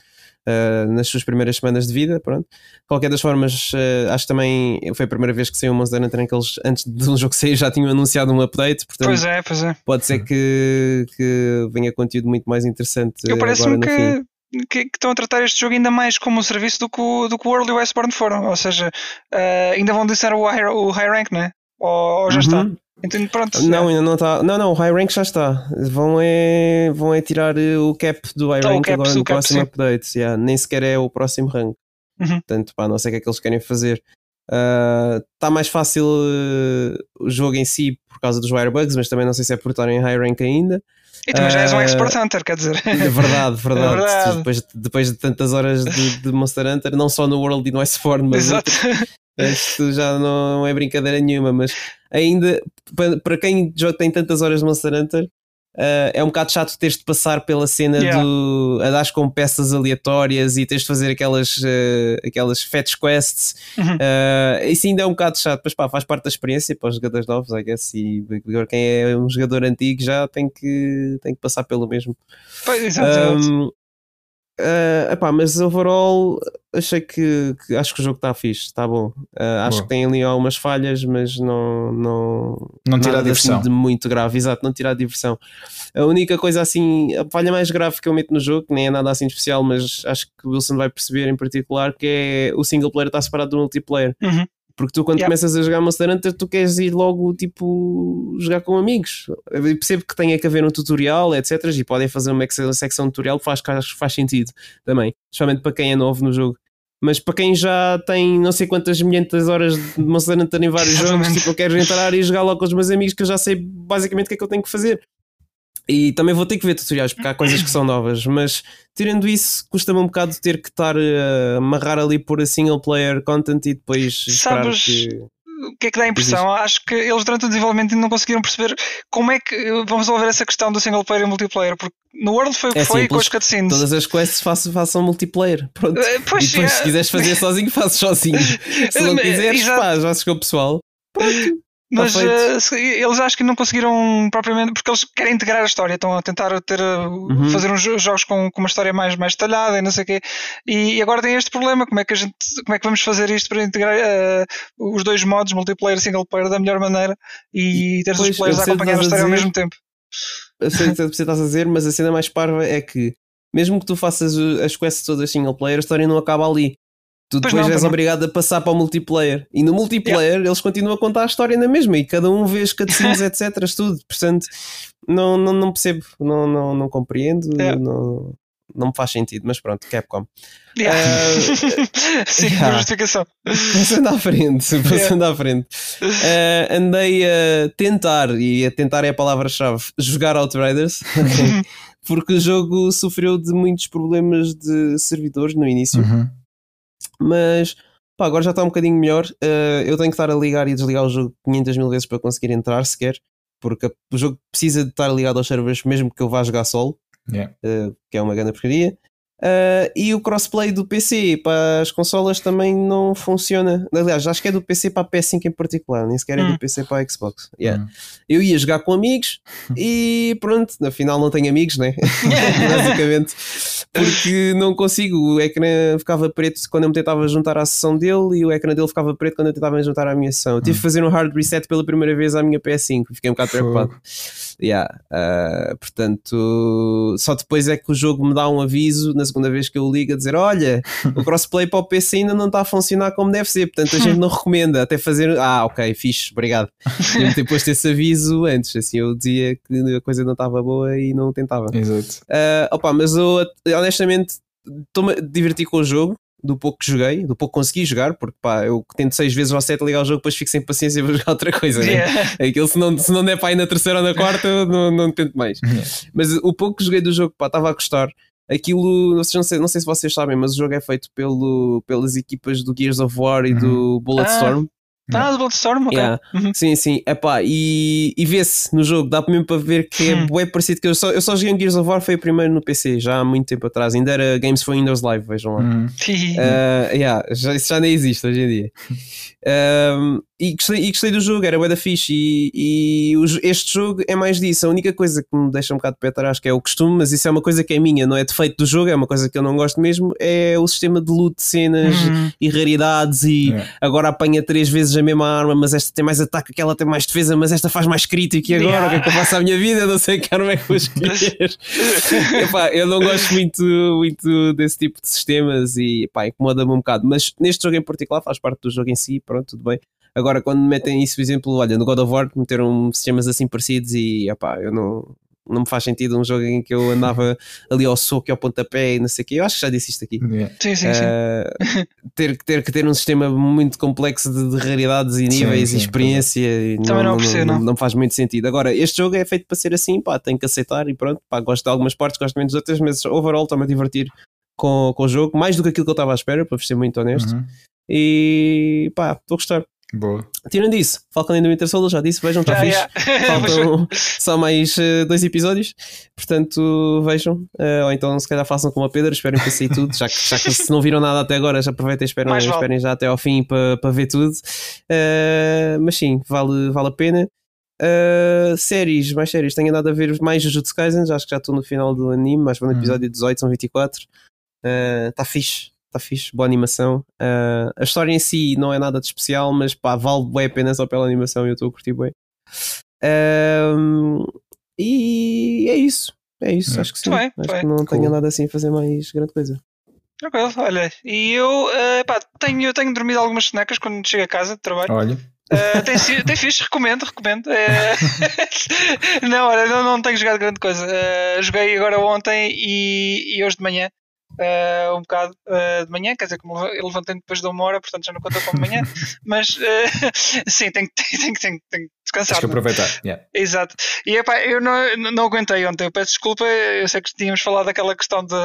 uh, nas suas primeiras semanas de vida. Pronto. Qualquer das formas, uh, acho que também foi a primeira vez que saiu o Monster Hunter em que eles, antes de um jogo sair, já tinham anunciado um update. Portanto, pois é, pois é. Pode ser que, que venha conteúdo muito mais interessante. Eu parece-me que. Fim. Que, que, estão a tratar este jogo ainda mais como um serviço do que o, do que o World e o Iceborne foram. Ou seja, ainda vão dizer o high, o high rank, né? Ou, ou já uhum. está? Então, pronto. Não, ainda não está. Não, não, o High Rank já está. Vão é, vão é tirar eh, o cap do High tá, Rank agora no próximo cap, update. Yeah, nem sequer é o próximo rank. Uhum. Portanto, pá, não sei o que é que eles querem fazer. Está uh, mais fácil uh, o jogo em si por causa dos Wirebugs, mas também não sei se é por estar em High Rank ainda. E tu uh, já és um Expert Hunter, quer dizer. Verdade, verdade. É verdade. Depois, depois de tantas horas de, de, Monster Hunter, não só no World e no Iceborne, mas Exato. Isto já não é brincadeira nenhuma, mas ainda para quem já tem tantas horas de Monster Hunter, uh, é um bocado chato teres de passar pela cena yeah. do a dar com peças aleatórias e teres de fazer aquelas, uh, aquelas fetch quests. Uhum. Uh, isso ainda é um bocado chato, mas pá, faz parte da experiência para os jogadores novos, I guess. E agora quem é um jogador antigo já tem que, tem que passar pelo mesmo. Pois, exato, um, Uh, epá, mas overall achei que, que, acho que o jogo está fixe, está bom. Uh, acho que tem ali algumas falhas, mas não não, não tira a assim diversão. Assim de muito grave, exato, não tira a diversão. A única coisa assim, a falha mais grave que eu meto no jogo, que nem é nada assim especial, mas acho que o Wilson vai perceber em particular que é o single player está separado do multiplayer. Uhum. Porque tu, quando começas a jogar Monster Hunter, tu queres ir logo, tipo, jogar com amigos. Eu percebo que tenha que haver um tutorial, etc. E podem fazer uma secção tutorial faz, faz sentido também. Especialmente para quem é novo no jogo. Mas para quem já tem não sei quantas milhentas horas de Monster Hunter em vários jogos, tipo, eu quero entrar e jogar logo com os meus amigos que eu já sei basicamente o que é que eu tenho que fazer. E também vou ter que ver tutoriais porque há coisas que são novas, mas tirando isso, custa-me um bocado ter que estar a amarrar ali por a single player content e depois Sabes, que... o que é que dá a impressão? Acho que eles durante o desenvolvimento não conseguiram perceber como é que vão resolver essa questão do single player e multiplayer, porque no World foi o que é foi simples. com as cutscenes. Todas as quests façam, façam multiplaer. Pronto. Eh, pois e depois, é. se quiseres fazer sozinho, fazes sozinho. Se não quiseres, faz, fazes com o pessoal. Pronto. Tá Mas uh, eles acho que não conseguiram propriamente, porque eles querem integrar a história, estão a tentar ter, eh, uhum. fazer uns jogos com, com, uma história mais, mais detalhada e não sei o quê. E, e, agora tem este problema: como é que, a gente, como é que vamos fazer isto para integrar uh, os dois modos, multiplayer e single player, da melhor maneira e ter os players a acompanhar a história ao mesmo tempo? Eu sei o que você estás a dizer, mas a cena mais parva é que, mesmo que tu faças as quests todas single player, a história não acaba ali. Tu depois não, és não. obrigado a passar para o multiplayer. E no multiplayer yeah. eles continuam a contar a história na mesma e cada um vê as cutscenes, etc. Tudo. Portanto, não, não, não percebo, não, não, não compreendo, yeah. não, não me faz sentido. Mas pronto, Capcom. Yeah. Uh, Sim, yeah. justificação. Passando à frente, passando yeah. à frente. Uh, andei a tentar, e a tentar é a palavra-chave, jogar Outriders. Okay? Porque o jogo sofreu de muitos problemas de servidores no início. Uhum mas pá, agora já está um bocadinho melhor. Uh, eu tenho que estar a ligar e desligar o jogo 500 mil vezes para conseguir entrar sequer, porque o jogo precisa de estar ligado aos servers mesmo que eu vá jogar solo, yeah. uh, que é uma grande porcaria. Uh, e o crossplay do PC para as consolas também não funciona. Aliás, acho que é do PC para a PS5 em particular, nem sequer é do hum. PC para a Xbox. Yeah. Hum. Eu ia jogar com amigos e pronto, afinal não tenho amigos, né? Basicamente, porque não consigo. O ecrã ficava preto quando eu me tentava juntar à sessão dele e o ecrã dele ficava preto quando eu tentava juntar à minha sessão. Eu tive que hum. fazer um hard reset pela primeira vez à minha PS5, fiquei um bocado preocupado. Yeah. Uh, portanto, só depois é que o jogo me dá um aviso segunda vez que eu ligo a dizer: Olha, o crossplay para o PC ainda não está a funcionar como deve ser, portanto a gente não recomenda até fazer. Ah, ok, fixe, obrigado. E ter posto esse aviso antes, assim eu dizia que a coisa não estava boa e não tentava. Exato. Uh, opa, mas eu honestamente estou-me a divertir com o jogo do pouco que joguei, do pouco que consegui jogar, porque pá, eu tento seis vezes ao set ligar o jogo, depois fico sem paciência para jogar outra coisa. Né? Yeah. Aquilo, se não, se não der para ir na terceira ou na quarta, não, não tento mais. Yeah. Mas o pouco que joguei do jogo, pá, estava a gostar. Aquilo, não sei, não sei se vocês sabem, mas o jogo é feito pelo, pelas equipas do Gears of War e uhum. do Bulletstorm. Ah. Ah, do Bulletstorm, ok. Yeah. Uhum. Sim, sim. Epá, e, e vê-se no jogo, dá mesmo para ver que é hum. bem parecido. que eu só, eu só joguei em Gears of War, foi o primeiro no PC, já há muito tempo atrás. Ainda era Games for Windows Live, vejam lá. Uhum. uh, yeah, já, isso já nem existe hoje em dia. Um, e, gostei, e gostei do jogo, era bué da fixe. E, e o, este jogo é mais disso. A única coisa que me deixa um bocado de pé atrás, que é o costume, mas isso é uma coisa que é minha, não é defeito do jogo, é uma coisa que eu não gosto mesmo. É o sistema de loot de cenas uhum. e raridades. E yeah. agora apanha três vezes a mesma arma, mas esta tem mais ataque, aquela tem mais defesa, mas esta faz mais crítico. E agora yeah. o que é que eu faço à minha vida? não sei que arma é que vou escolher. Epá, eu não gosto muito, muito desse tipo de sistemas e incomoda-me um bocado. Mas neste jogo em particular faz parte do jogo em si, pronto, tudo bem. Agora, quando metem isso, por exemplo, olha, no God of War meteram sistemas assim parecidos e opá, eu não, não me faz sentido um jogo em que eu andava ali ao soco e ao pontapé e não sei o quê. Eu acho que já disse isto aqui. Yeah. Sim, sim, sim. Uh, ter, ter que ter um sistema muito complexo de, de raridades e níveis sim, sim, e experiência e não, não, percebo, não, não, faz muito sentido. Agora, este jogo é feito para ser assim, pá, tenho que aceitar e pronto, pá, gosto de algumas partes, gosto menos de outras, mas overall estou-me a divertir com, com o jogo, mais do que aquilo que eu estava à espera, para ser muito honesto. Uhum. E pá, estou a gostar. Boa. Tirando isso, Falcon and the Winter Soldier, já disse, vejam, está yeah, fixe. Yeah. Faltam só mais uh, dois episódios, portanto vejam, uh, ou então se calhar façam como a Pedro, esperem que sair tudo, já que, já que se não viram nada até agora, já aproveitem e esperem, vale. esperem já até ao fim para, para ver tudo. Uh, mas sim, vale, vale a pena. séries, mais séries, tenho andado a ver mais Jujutsu Kaisen, acho que já estou no final do anime, mas no uhum. episódio 18, são 24. Está fixe está fixe, boa animação. Uh, a história em si não é nada de especial, mas pá, vale bem a pena só pela animação e eu estou a curtir bem. Uh, e é isso. É isso, é. acho que sim. Bem, acho bem. que não cool. tenho nada assim a fazer mais grande coisa. Tranquilo, olha, e eu uh, pá, tenho, tenho dormido algumas sonecas quando chego a casa de trabalho. Olha. Uh, tem, tem fixe, recomendo, recomendo. É... não, olha, não, não tenho jogado grande coisa. Uh, joguei agora ontem e, e hoje de manhã uh, um bocado uh, de manhã, quer dizer, como eu levantei depois de uma hora, portanto já não conta como manhã, mas uh, sim, tenho, tenho, tenho, tenho, descansar. Tens que é? aproveitar. Yeah. Exato. E epá, eu não, não aguentei ontem, eu peço desculpa, eu sei que tínhamos falado daquela questão de,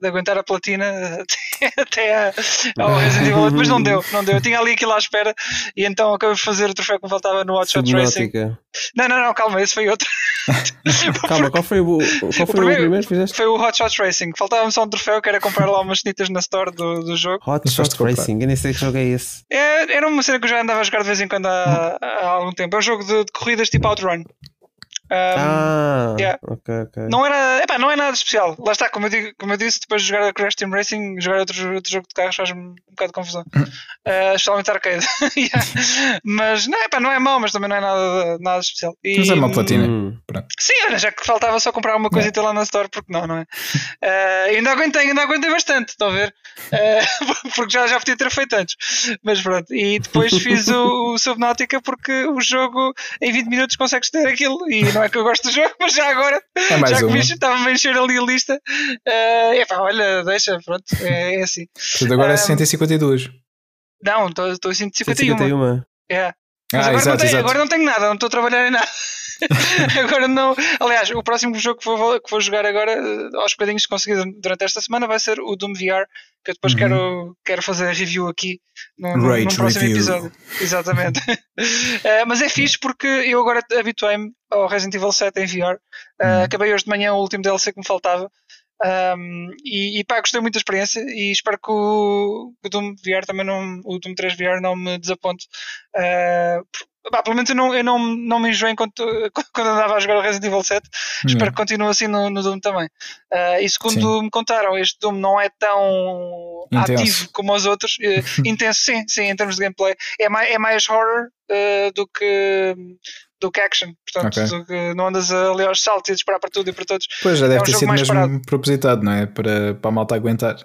de aguentar a platina até, até ao Resident Evil, mas não deu, não deu. Eu tinha ali aquilo à espera e então acabei de fazer o troféu que me faltava no Watch Shot Racing. Não, não, não, calma, esse foi outro. calma, qual foi o, qual foi o primeiro, o primeiro fizeste? Foi o Hot Shot Racing. Faltava-me só um troféu que era comprar lá umas nitas na store do, do jogo. Hot Shot Racing, eu nem sei que jogo é esse. É, era uma cena que eu já andava a jogar de vez em quando há, há algum tempo. É um jogo de, de corridas tipo Outrun. Um, ah, yeah. okay, okay. Não, era, epá, não é nada especial. Lá está, como eu, digo, como eu disse, depois de jogar a Crash Team Racing, jogar outro, outro jogo de carros faz-me um bocado de confusão. uh, especialmente arcade. yeah. Mas não, epá, não é mau, mas também não é nada, nada especial. E, mas é uma platina. Hum. Sim, olha, já que faltava só comprar uma coisita lá na Store, porque não, não é? Uh, ainda aguentei, ainda aguentei bastante, estão a ver? Uh, porque já, já podia ter feito antes. Mas pronto. E depois fiz o, o Subnautica porque o jogo em 20 minutos consegues ter aquilo. E não é que eu gosto do jogo, mas já agora, é já que estava a encher ali a lista, uh, epá, olha, deixa, pronto, é, é assim. Portanto, agora é 152. Não, estou em 151. 151. É. Mas ah, agora, exato, não tenho, exato. agora não tenho nada, não estou a trabalhar em nada. agora não. Aliás, o próximo jogo que vou, que vou jogar agora, eh, aos bocadinhos que consegui durante esta semana, vai ser o Doom VR, que eu depois uhum. quero, quero fazer a review aqui no, no, no próximo review. episódio. Exatamente. uh, mas é fixe porque eu agora habituei-me ao Resident Evil 7 em VR. Uh, uhum. Acabei hoje de manhã o último DLC que me faltava. Um, e, e pá, gostei muito da experiência e espero que o, o Doom VR também não, o Doom 3 VR não me desaponte. Uh, Bah, pelo menos eu não, eu não, não me enjoei enquanto, quando andava a jogar o Resident Evil 7. Hum. Espero que continue assim no, no Doom também. Uh, e segundo sim. me contaram, este Doom não é tão intenso. ativo como os outros. Uh, intenso, sim, sim, em termos de gameplay. É mais, é mais horror uh, do que do que action. Portanto, okay. que não andas ali aos saltos e disparar para tudo e para todos. Pois já deve é um ter sido mesmo parado. propositado, não é? Para, para a malta aguentar.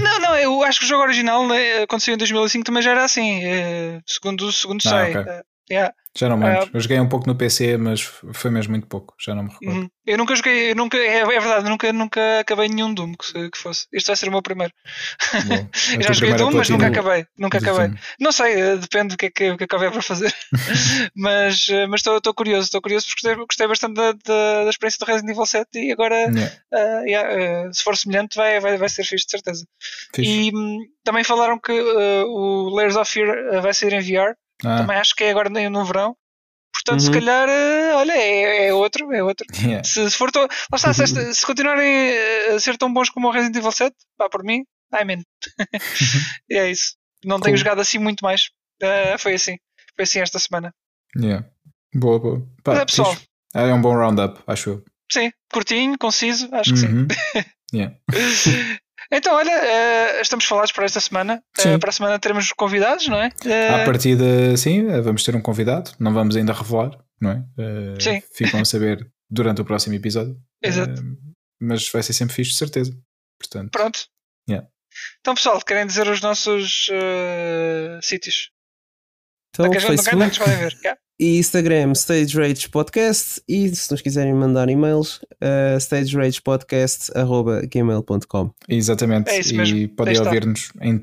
Não, não, eu acho que o jogo original né, aconteceu em 2005 também já era assim, eh, segundo, segundo ah, sei. Okay. Yeah. Já não me lembro. Uh, eu joguei um pouco no PC, mas foi mesmo muito pouco. Já não me recordo. Uhum. Eu nunca joguei, eu nunca, é, é verdade, nunca, nunca acabei nenhum Doom que, que fosse. Este vai ser o meu primeiro. eu já joguei Doom, mas nunca acabei. Nunca acabei. Não sei, eh, depende do que é que, que, é que houver para fazer. mas eh, estou curioso, estou curioso porque gostei, gostei bastante da, da, da, experiência do Resident Evil 7 e agora, yeah. Uh, yeah, se for semelhante, vai, vai, vai ser fixe, de certeza. Fixe. E um, também falaram que o Layers of Fear vai ser em VR. Ah. Também acho que é agora no verão. Portanto, uhum. se calhar, eh, olha, é, é outro, é outro. Yeah. Se, se, for to... Lá se, se, continuarem eh, a ser tão bons como o Resident Evil 7, pá, por mim, I'm in. Uhum. é isso. Não cool. tenho jogado assim muito mais. Uh, foi assim. Foi assim esta semana. Yeah. Boa, boa. Pá, é, pessoal. É um bom roundup, acho eu. Sim, curtinho, conciso, acho que uhum. sim. yeah. Então, olha, uh, estamos falados para esta semana. Uh, para a semana teremos convidados, não é? Uh... À partida, sim, vamos ter um convidado. Não vamos ainda revelar, não é? sim. Ficam a saber durante o próximo episódio. Exato. mas vai ser sempre fixe, de certeza. Portanto, Pronto. Yeah. Então, pessoal, querem dizer os nossos sítios? Então, que Facebook, podem ver. Yeah e Instagram Stage Rage Podcast. E se nos quiserem mandar e-mails uh, stageragepodcast.gmail.com Exatamente, é e podem ouvir-nos em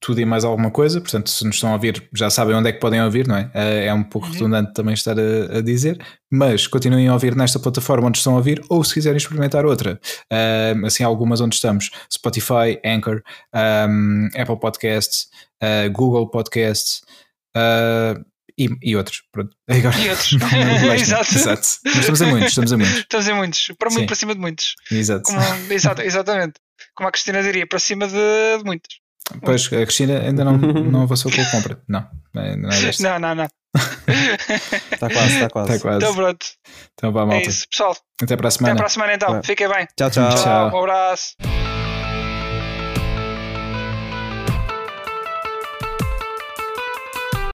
tudo e mais alguma coisa, portanto se nos estão a ouvir já sabem onde é que podem ouvir, não é? Uh, é um pouco uhum. redundante também estar a, a, dizer, mas continuem a ouvir nesta plataforma onde estão a ouvir ou se quiserem experimentar outra, uh, assim algumas onde estamos, Spotify, Anchor, um, Apple Podcasts, Google Podcasts, Uh, e, e outros. Pronto. Agora, e outros. exato. exato. Mas estamos a muitos, estamos a muitos. Estamos a muitos. Para, muito, para cima de muitos. Exato. Como, exato. Exatamente. Como a Cristina diria, para cima de, de muitos. Pois, a Cristina ainda não, não avançou com a compra. Não, não é desta. Não, não, não. Está quase, está quase. Está quase. Então pronto. Então vá, malta. É isso, pessoal. Até para a semana. Até para a semana então. Fiquem bem. Tchau, tchau. tchau. Um abraço.